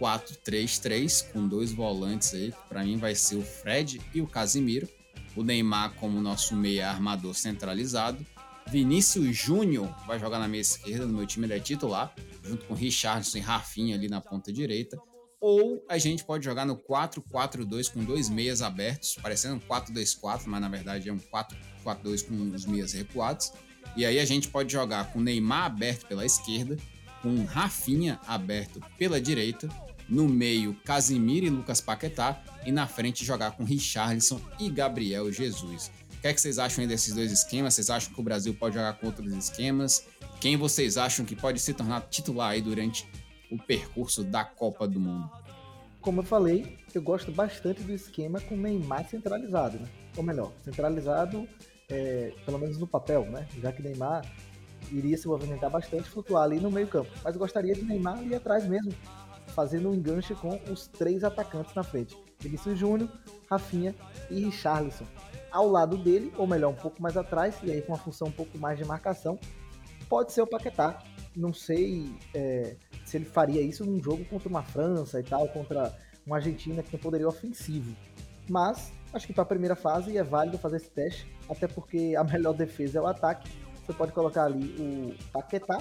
4-3-3 com dois volantes aí, para mim vai ser o Fred e o Casimiro o Neymar como nosso meia armador centralizado. Vinícius Júnior vai jogar na meia esquerda, no meu time ele é titular, junto com Richardson e Rafinha ali na ponta direita. Ou a gente pode jogar no 4-4-2 com dois meias abertos, parecendo um 4-2-4, mas na verdade é um 4-4-2 com os meias recuados. E aí a gente pode jogar com Neymar aberto pela esquerda, com Rafinha aberto pela direita no meio, Casimiro e Lucas Paquetá. E na frente, jogar com Richarlison e Gabriel Jesus. O que, é que vocês acham desses dois esquemas? Vocês acham que o Brasil pode jogar com outros esquemas? Quem vocês acham que pode se tornar titular aí durante o percurso da Copa do Mundo? Como eu falei, eu gosto bastante do esquema com Neymar centralizado, né? Ou melhor, centralizado, é, pelo menos no papel, né? Já que Neymar iria se movimentar bastante, flutuar ali no meio campo. Mas gostaria de Neymar ali atrás mesmo, fazendo um enganche com os três atacantes na frente: Vinícius Júnior, Rafinha e Richarlison. Ao lado dele, ou melhor, um pouco mais atrás, e aí com uma função um pouco mais de marcação, pode ser o Paquetá. Não sei é, se ele faria isso num jogo contra uma França e tal, contra uma Argentina que tem poderio ofensivo. Mas acho que para a primeira fase é válido fazer esse teste, até porque a melhor defesa é o ataque. Você pode colocar ali o Paquetá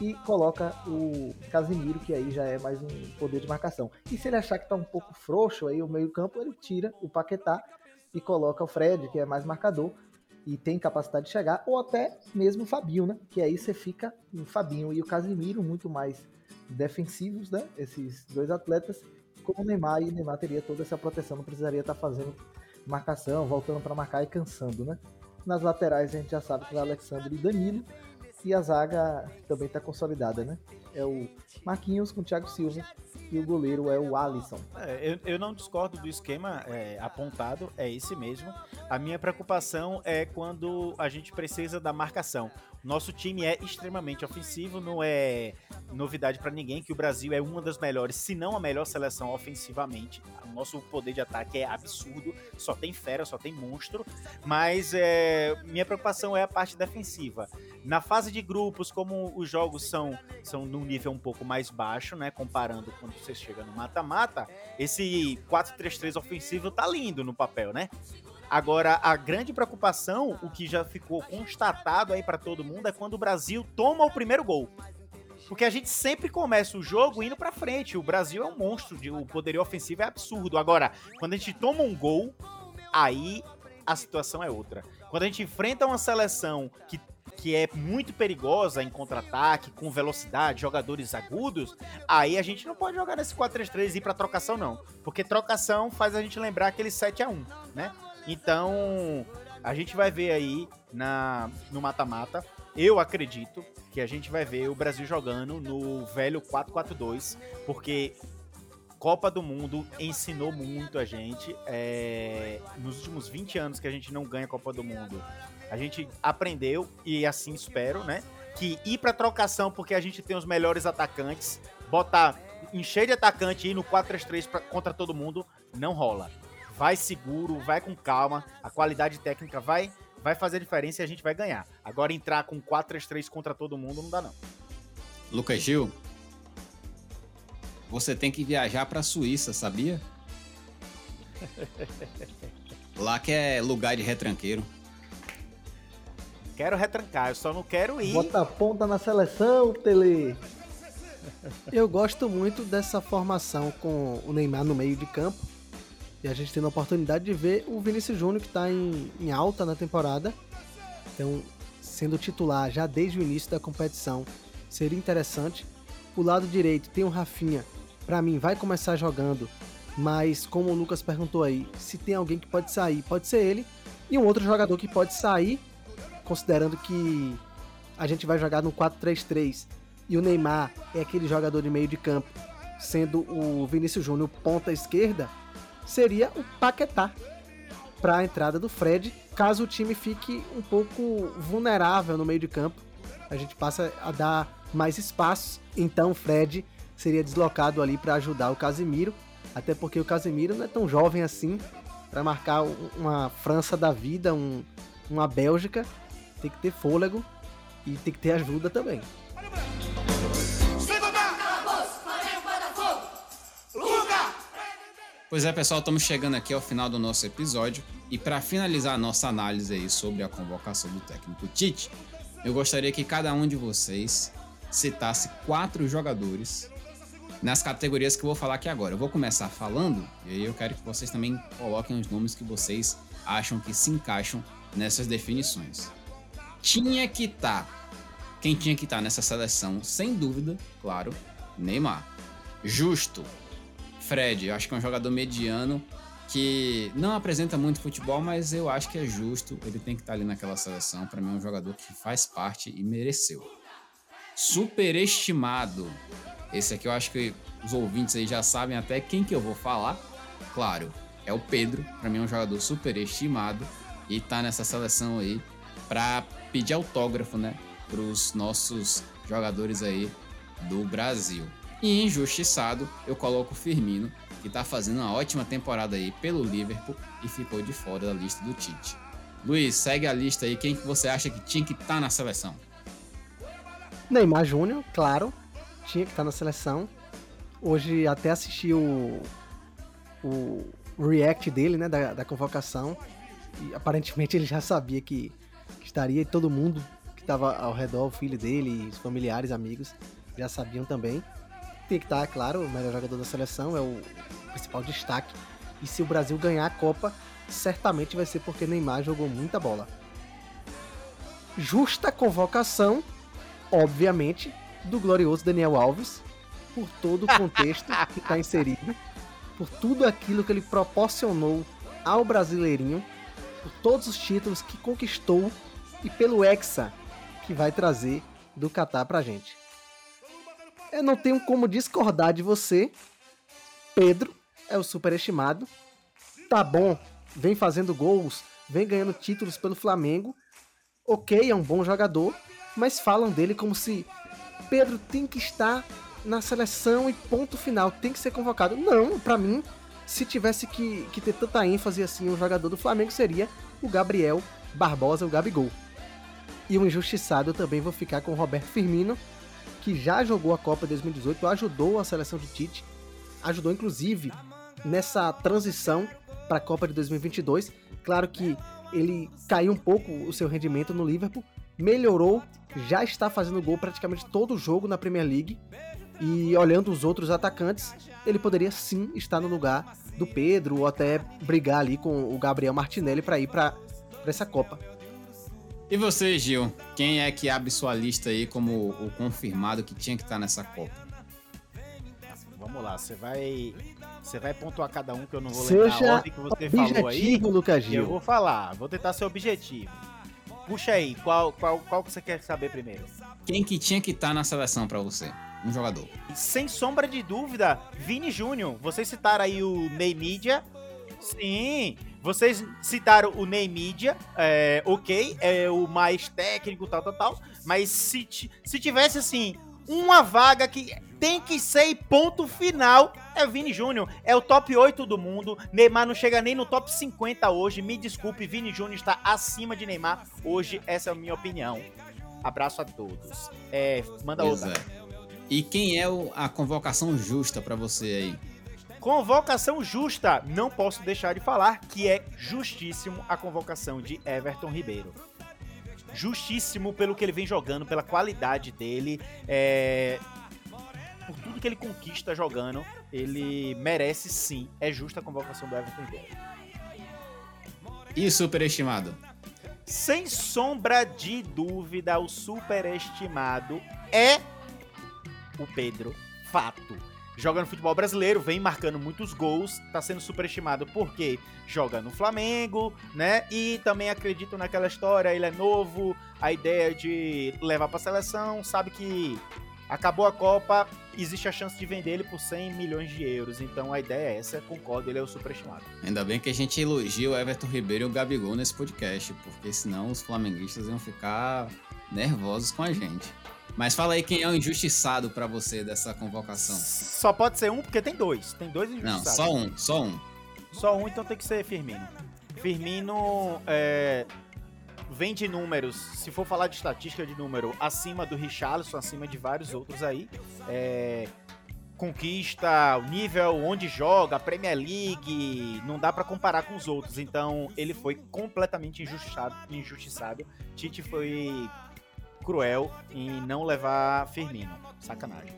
e coloca o Casimiro, que aí já é mais um poder de marcação. E se ele achar que tá um pouco frouxo aí o meio-campo, ele tira o Paquetá e coloca o Fred, que é mais marcador e tem capacidade de chegar, ou até mesmo o Fabinho, né? Que aí você fica o Fabinho e o Casimiro muito mais defensivos, né? Esses dois atletas, como o Neymar, e o Neymar teria toda essa proteção, não precisaria estar tá fazendo marcação, voltando para marcar e cansando, né? Nas laterais a gente já sabe que é Alexandre e Danilo, e a zaga também está consolidada, né? É o Marquinhos com o Thiago Silva e o goleiro é o Alisson. É, eu, eu, não discordo do esquema é, apontado, é esse mesmo. A minha preocupação é quando a gente precisa da marcação. Nosso time é extremamente ofensivo, não é novidade para ninguém que o Brasil é uma das melhores, se não a melhor seleção ofensivamente. O nosso poder de ataque é absurdo, só tem fera, só tem monstro. Mas é, minha preocupação é a parte defensiva. Na fase de grupos, como os jogos são, são num nível um pouco mais baixo, né? Comparando quando você chega no mata-mata, esse 4-3-3 ofensivo tá lindo no papel, né? Agora, a grande preocupação, o que já ficou constatado aí para todo mundo, é quando o Brasil toma o primeiro gol. Porque a gente sempre começa o jogo indo para frente. O Brasil é um monstro, o poderio ofensivo é absurdo. Agora, quando a gente toma um gol, aí a situação é outra. Quando a gente enfrenta uma seleção que, que é muito perigosa em contra-ataque, com velocidade, jogadores agudos, aí a gente não pode jogar nesse 4-3-3 e ir pra trocação, não. Porque trocação faz a gente lembrar aquele 7 a 1 né? Então, a gente vai ver aí na, no mata-mata. Eu acredito que a gente vai ver o Brasil jogando no velho 4-4-2, porque Copa do Mundo ensinou muito a gente. É, nos últimos 20 anos que a gente não ganha Copa do Mundo, a gente aprendeu, e assim espero, né? Que ir pra trocação porque a gente tem os melhores atacantes, botar, encher de atacante e ir no 4-3-3 contra todo mundo, não rola. Vai seguro, vai com calma, a qualidade técnica vai vai fazer diferença e a gente vai ganhar. Agora entrar com 4-3-3 contra todo mundo não dá não. Lucas Gil, você tem que viajar pra Suíça, sabia? Lá que é lugar de retranqueiro. Quero retrancar, eu só não quero ir. Bota a ponta na seleção, Tele. Eu gosto muito dessa formação com o Neymar no meio de campo. E a gente tendo a oportunidade de ver o Vinícius Júnior, que está em, em alta na temporada. Então, sendo titular já desde o início da competição, seria interessante. O lado direito tem o Rafinha, para mim vai começar jogando, mas como o Lucas perguntou aí, se tem alguém que pode sair, pode ser ele. E um outro jogador que pode sair, considerando que a gente vai jogar no 4-3-3 e o Neymar é aquele jogador de meio de campo, sendo o Vinícius Júnior ponta esquerda, seria o Paquetá para a entrada do Fred, caso o time fique um pouco vulnerável no meio de campo. A gente passa a dar mais espaço, então o Fred seria deslocado ali para ajudar o Casemiro, até porque o Casemiro não é tão jovem assim para marcar uma França da vida, um, uma Bélgica, tem que ter fôlego e tem que ter ajuda também. Pois é, pessoal, estamos chegando aqui ao final do nosso episódio e para finalizar a nossa análise aí sobre a convocação do técnico Tite, eu gostaria que cada um de vocês citasse quatro jogadores nas categorias que eu vou falar aqui agora. Eu vou começar falando e aí eu quero que vocês também coloquem os nomes que vocês acham que se encaixam nessas definições. Tinha que estar. Tá. Quem tinha que estar tá nessa seleção, sem dúvida, claro, Neymar. Justo, Fred, eu acho que é um jogador mediano que não apresenta muito futebol, mas eu acho que é justo. Ele tem que estar ali naquela seleção. Para mim, é um jogador que faz parte e mereceu. Superestimado. Esse aqui eu acho que os ouvintes aí já sabem até quem que eu vou falar. Claro, é o Pedro. Para mim, é um jogador superestimado e tá nessa seleção aí para pedir autógrafo, né, para os nossos jogadores aí do Brasil. E injustiçado, eu coloco o Firmino, que está fazendo uma ótima temporada aí pelo Liverpool e ficou de fora da lista do Tite. Luiz, segue a lista aí. Quem que você acha que tinha que estar tá na seleção? Neymar Júnior, claro, tinha que estar tá na seleção. Hoje até assisti o, o react dele, né, da, da convocação. E aparentemente ele já sabia que, que estaria e todo mundo que estava ao redor, o filho dele, os familiares, amigos, já sabiam também tem que estar, claro, o melhor jogador da seleção, é o principal destaque. E se o Brasil ganhar a Copa, certamente vai ser porque Neymar jogou muita bola. Justa convocação, obviamente, do glorioso Daniel Alves, por todo o contexto que está inserido, por tudo aquilo que ele proporcionou ao brasileirinho, por todos os títulos que conquistou e pelo Hexa que vai trazer do Catar pra gente. Eu não tenho como discordar de você. Pedro é o superestimado. Tá bom, vem fazendo gols, vem ganhando títulos pelo Flamengo. Ok, é um bom jogador, mas falam dele como se Pedro tem que estar na seleção e ponto final, tem que ser convocado. Não, para mim, se tivesse que, que ter tanta ênfase assim, um jogador do Flamengo seria o Gabriel Barbosa, o Gabigol. E o injustiçado eu também vou ficar com o Roberto Firmino, que já jogou a Copa 2018, ajudou a seleção de Tite, ajudou inclusive nessa transição para a Copa de 2022. Claro que ele caiu um pouco o seu rendimento no Liverpool, melhorou, já está fazendo gol praticamente todo jogo na Premier League. E olhando os outros atacantes, ele poderia sim estar no lugar do Pedro ou até brigar ali com o Gabriel Martinelli para ir para essa Copa. E você, Gil? Quem é que abre sua lista aí como o confirmado que tinha que estar nessa Copa? Vamos lá, você vai você vai pontuar cada um que eu não vou Seja lembrar a ordem que você falou aí. Lucas Gil. Eu vou falar, vou tentar ser objetivo. Puxa aí, qual, qual, qual que você quer saber primeiro? Quem que tinha que estar na seleção para você? Um jogador. Sem sombra de dúvida, Vini Júnior. Vocês citaram aí o Ney Media. Sim, vocês citaram o Ney Media, é, ok, é o mais técnico, tal, tal, tal. Mas se, se tivesse, assim, uma vaga que tem que ser e ponto final é o Vini Júnior. É o top 8 do mundo. Neymar não chega nem no top 50 hoje. Me desculpe, Vini Júnior está acima de Neymar hoje. Essa é a minha opinião. Abraço a todos. É, manda outra. é. E quem é o- a convocação justa para você aí? Convocação justa. Não posso deixar de falar que é justíssimo a convocação de Everton Ribeiro. Justíssimo pelo que ele vem jogando, pela qualidade dele, é, por tudo que ele conquista jogando, ele merece sim. É justa a convocação do Everton Ribeiro. E superestimado? Sem sombra de dúvida, o superestimado é o Pedro Fato. Joga no futebol brasileiro, vem marcando muitos gols, tá sendo superestimado porque joga no Flamengo, né? E também acredito naquela história, ele é novo, a ideia de levar pra seleção, sabe que acabou a Copa, existe a chance de vender ele por 100 milhões de euros. Então a ideia é essa, concordo, ele é o superestimado. Ainda bem que a gente elogia o Everton Ribeiro e o Gabigol nesse podcast, porque senão os flamenguistas iam ficar nervosos com a gente. Mas fala aí quem é o injustiçado pra você dessa convocação. Só pode ser um, porque tem dois. Tem dois Não, injustiçados. só um, só um. Só um, então tem que ser Firmino. Firmino é, vem de números, se for falar de estatística de número, acima do Richarlison, acima de vários outros aí. É, conquista, o nível onde joga, Premier League, não dá pra comparar com os outros. Então ele foi completamente injustiçado. injustiçado. Tite foi cruel em não levar Firmino. Sacanagem.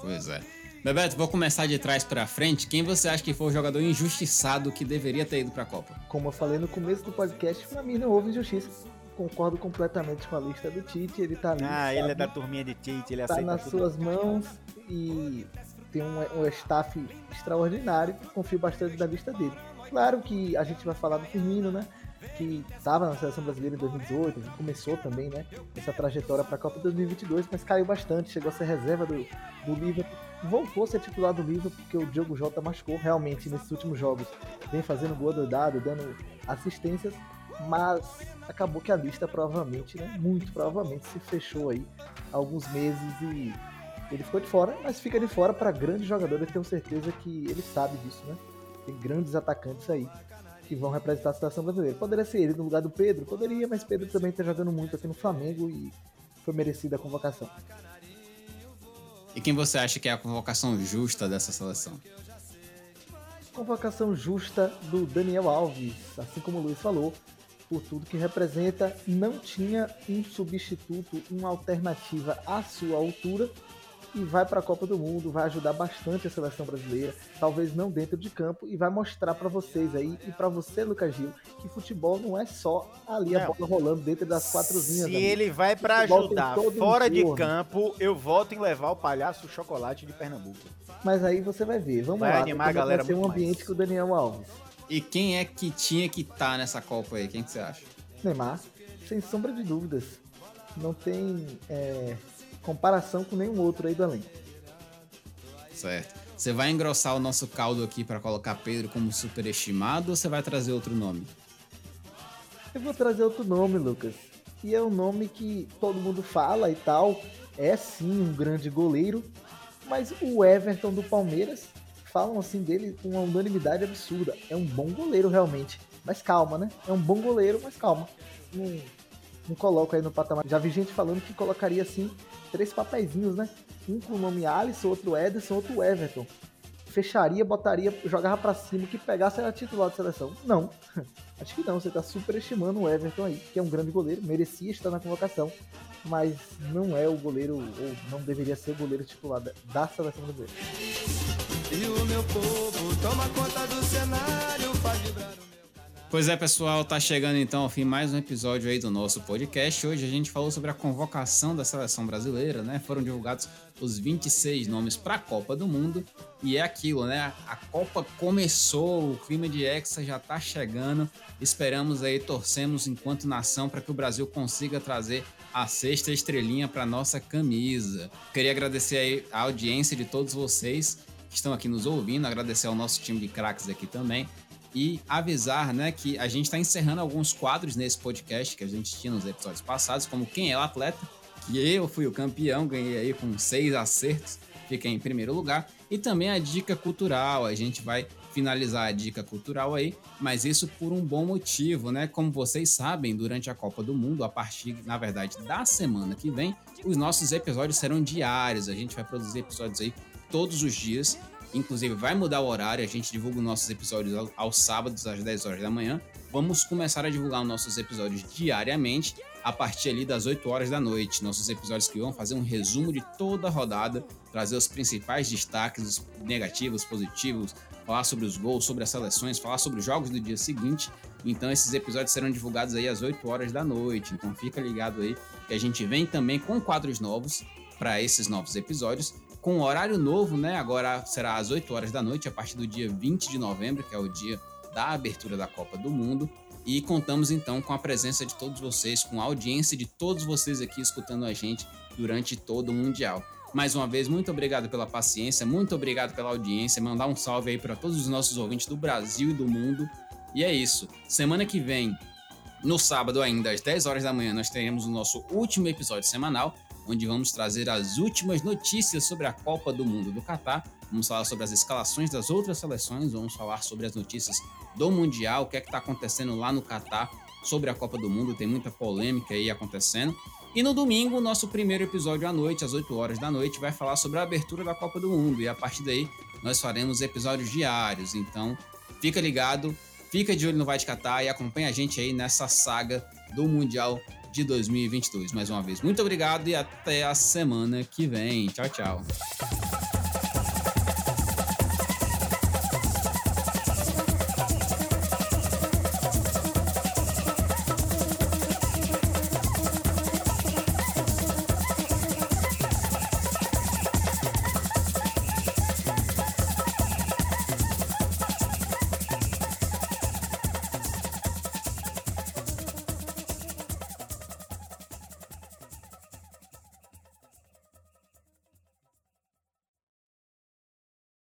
Pois é. Bebeto, vou começar de trás pra frente. Quem você acha que foi o jogador injustiçado que deveria ter ido pra Copa? Como eu falei no começo do podcast, pra mim não houve injustiça. Concordo completamente com a lista do Tite, ele tá ali. Ah, ele é sabe? da turminha de Tite, ele tá aceita nas tudo. suas mãos e tem um, um staff extraordinário. Confio bastante na lista dele. Claro que a gente vai falar do Firmino, né? Que estava na seleção brasileira em 2018, que começou também, né? Essa trajetória para a Copa 2022, mas caiu bastante. Chegou a ser reserva do, do Liverpool, voltou a ser titular do Liverpool porque o Diogo Jota machucou. Realmente, nesses últimos jogos, vem fazendo gol doidado, dando assistências, mas acabou que a lista provavelmente, né? Muito provavelmente se fechou aí há alguns meses e ele ficou de fora, mas fica de fora para grandes jogadores. Eu tenho certeza que ele sabe disso, né? Tem grandes atacantes aí que vão representar a situação brasileira. Poderia ser ele no lugar do Pedro? Poderia, mas Pedro também tá jogando muito aqui no Flamengo e foi merecida a convocação. E quem você acha que é a convocação justa dessa seleção? Convocação justa do Daniel Alves, assim como o Luiz falou, por tudo que representa, não tinha um substituto, uma alternativa à sua altura e vai para a Copa do Mundo, vai ajudar bastante a seleção brasileira, talvez não dentro de campo e vai mostrar para vocês aí e para você, Lucas Gil, que futebol não é só ali a Não. bola rolando dentro das quatro linhas. Se ele vai tem ajudar um fora de campo, eu voto em levar o palhaço chocolate de Pernambuco. Mas aí você vai ver, vamos Vai lá, animar a galera vai ser um muito ambiente mais. com o Daniel Alves. E quem é que tinha que estar nessa Copa aí? Quem que você acha? Neymar, sem sombra de dúvidas. Não tem é, comparação com nenhum outro aí do além. Certo. Você vai engrossar o nosso caldo aqui pra colocar Pedro como superestimado ou você vai trazer outro nome? Eu vou trazer outro nome, Lucas. E é um nome que todo mundo fala e tal. É sim um grande goleiro. Mas o Everton do Palmeiras falam assim dele com uma unanimidade absurda. É um bom goleiro realmente. Mas calma, né? É um bom goleiro, mas calma. Não, não coloco aí no patamar. Já vi gente falando que colocaria assim três papeizinhos, né? Um com o nome Alisson, outro Ederson, outro Everton. Fecharia, botaria, jogava para cima, que pegasse era titular de seleção. Não, acho que não. Você tá superestimando o Everton aí, que é um grande goleiro, merecia estar na convocação, mas não é o goleiro, ou não deveria ser o goleiro titular da seleção brasileira. E o meu povo toma conta do cenário, Pois é, pessoal, tá chegando então ao fim mais um episódio aí do nosso podcast. Hoje a gente falou sobre a convocação da seleção brasileira, né? Foram divulgados os 26 nomes para a Copa do Mundo e é aquilo, né? A Copa começou, o clima de Hexa já tá chegando. Esperamos aí, torcemos enquanto nação para que o Brasil consiga trazer a sexta estrelinha para nossa camisa. Queria agradecer aí a audiência de todos vocês que estão aqui nos ouvindo, agradecer ao nosso time de craques aqui também e avisar, né, que a gente está encerrando alguns quadros nesse podcast que a gente tinha nos episódios passados, como quem é o atleta, que eu fui o campeão, ganhei aí com seis acertos, fiquei em primeiro lugar, e também a dica cultural, a gente vai finalizar a dica cultural aí, mas isso por um bom motivo, né? Como vocês sabem, durante a Copa do Mundo, a partir, na verdade, da semana que vem, os nossos episódios serão diários, a gente vai produzir episódios aí todos os dias Inclusive, vai mudar o horário, a gente divulga os nossos episódios aos sábados, às 10 horas da manhã. Vamos começar a divulgar os nossos episódios diariamente, a partir ali das 8 horas da noite. Nossos episódios que vão fazer um resumo de toda a rodada, trazer os principais destaques, os negativos, positivos, falar sobre os gols, sobre as seleções, falar sobre os jogos do dia seguinte. Então esses episódios serão divulgados aí às 8 horas da noite. Então fica ligado aí que a gente vem também com quadros novos para esses novos episódios com horário novo, né? Agora será às 8 horas da noite, a partir do dia 20 de novembro, que é o dia da abertura da Copa do Mundo. E contamos então com a presença de todos vocês, com a audiência de todos vocês aqui escutando a gente durante todo o Mundial. Mais uma vez, muito obrigado pela paciência, muito obrigado pela audiência. Mandar um salve aí para todos os nossos ouvintes do Brasil e do mundo. E é isso. Semana que vem, no sábado ainda, às 10 horas da manhã, nós teremos o nosso último episódio semanal onde vamos trazer as últimas notícias sobre a Copa do Mundo do Catar. Vamos falar sobre as escalações das outras seleções, vamos falar sobre as notícias do Mundial, o que é que está acontecendo lá no Catar sobre a Copa do Mundo, tem muita polêmica aí acontecendo. E no domingo, nosso primeiro episódio à noite, às 8 horas da noite, vai falar sobre a abertura da Copa do Mundo. E a partir daí, nós faremos episódios diários. Então, fica ligado, fica de olho no Vai de Catar e acompanha a gente aí nessa saga do Mundial de 2022. Mais uma vez, muito obrigado e até a semana que vem. Tchau, tchau.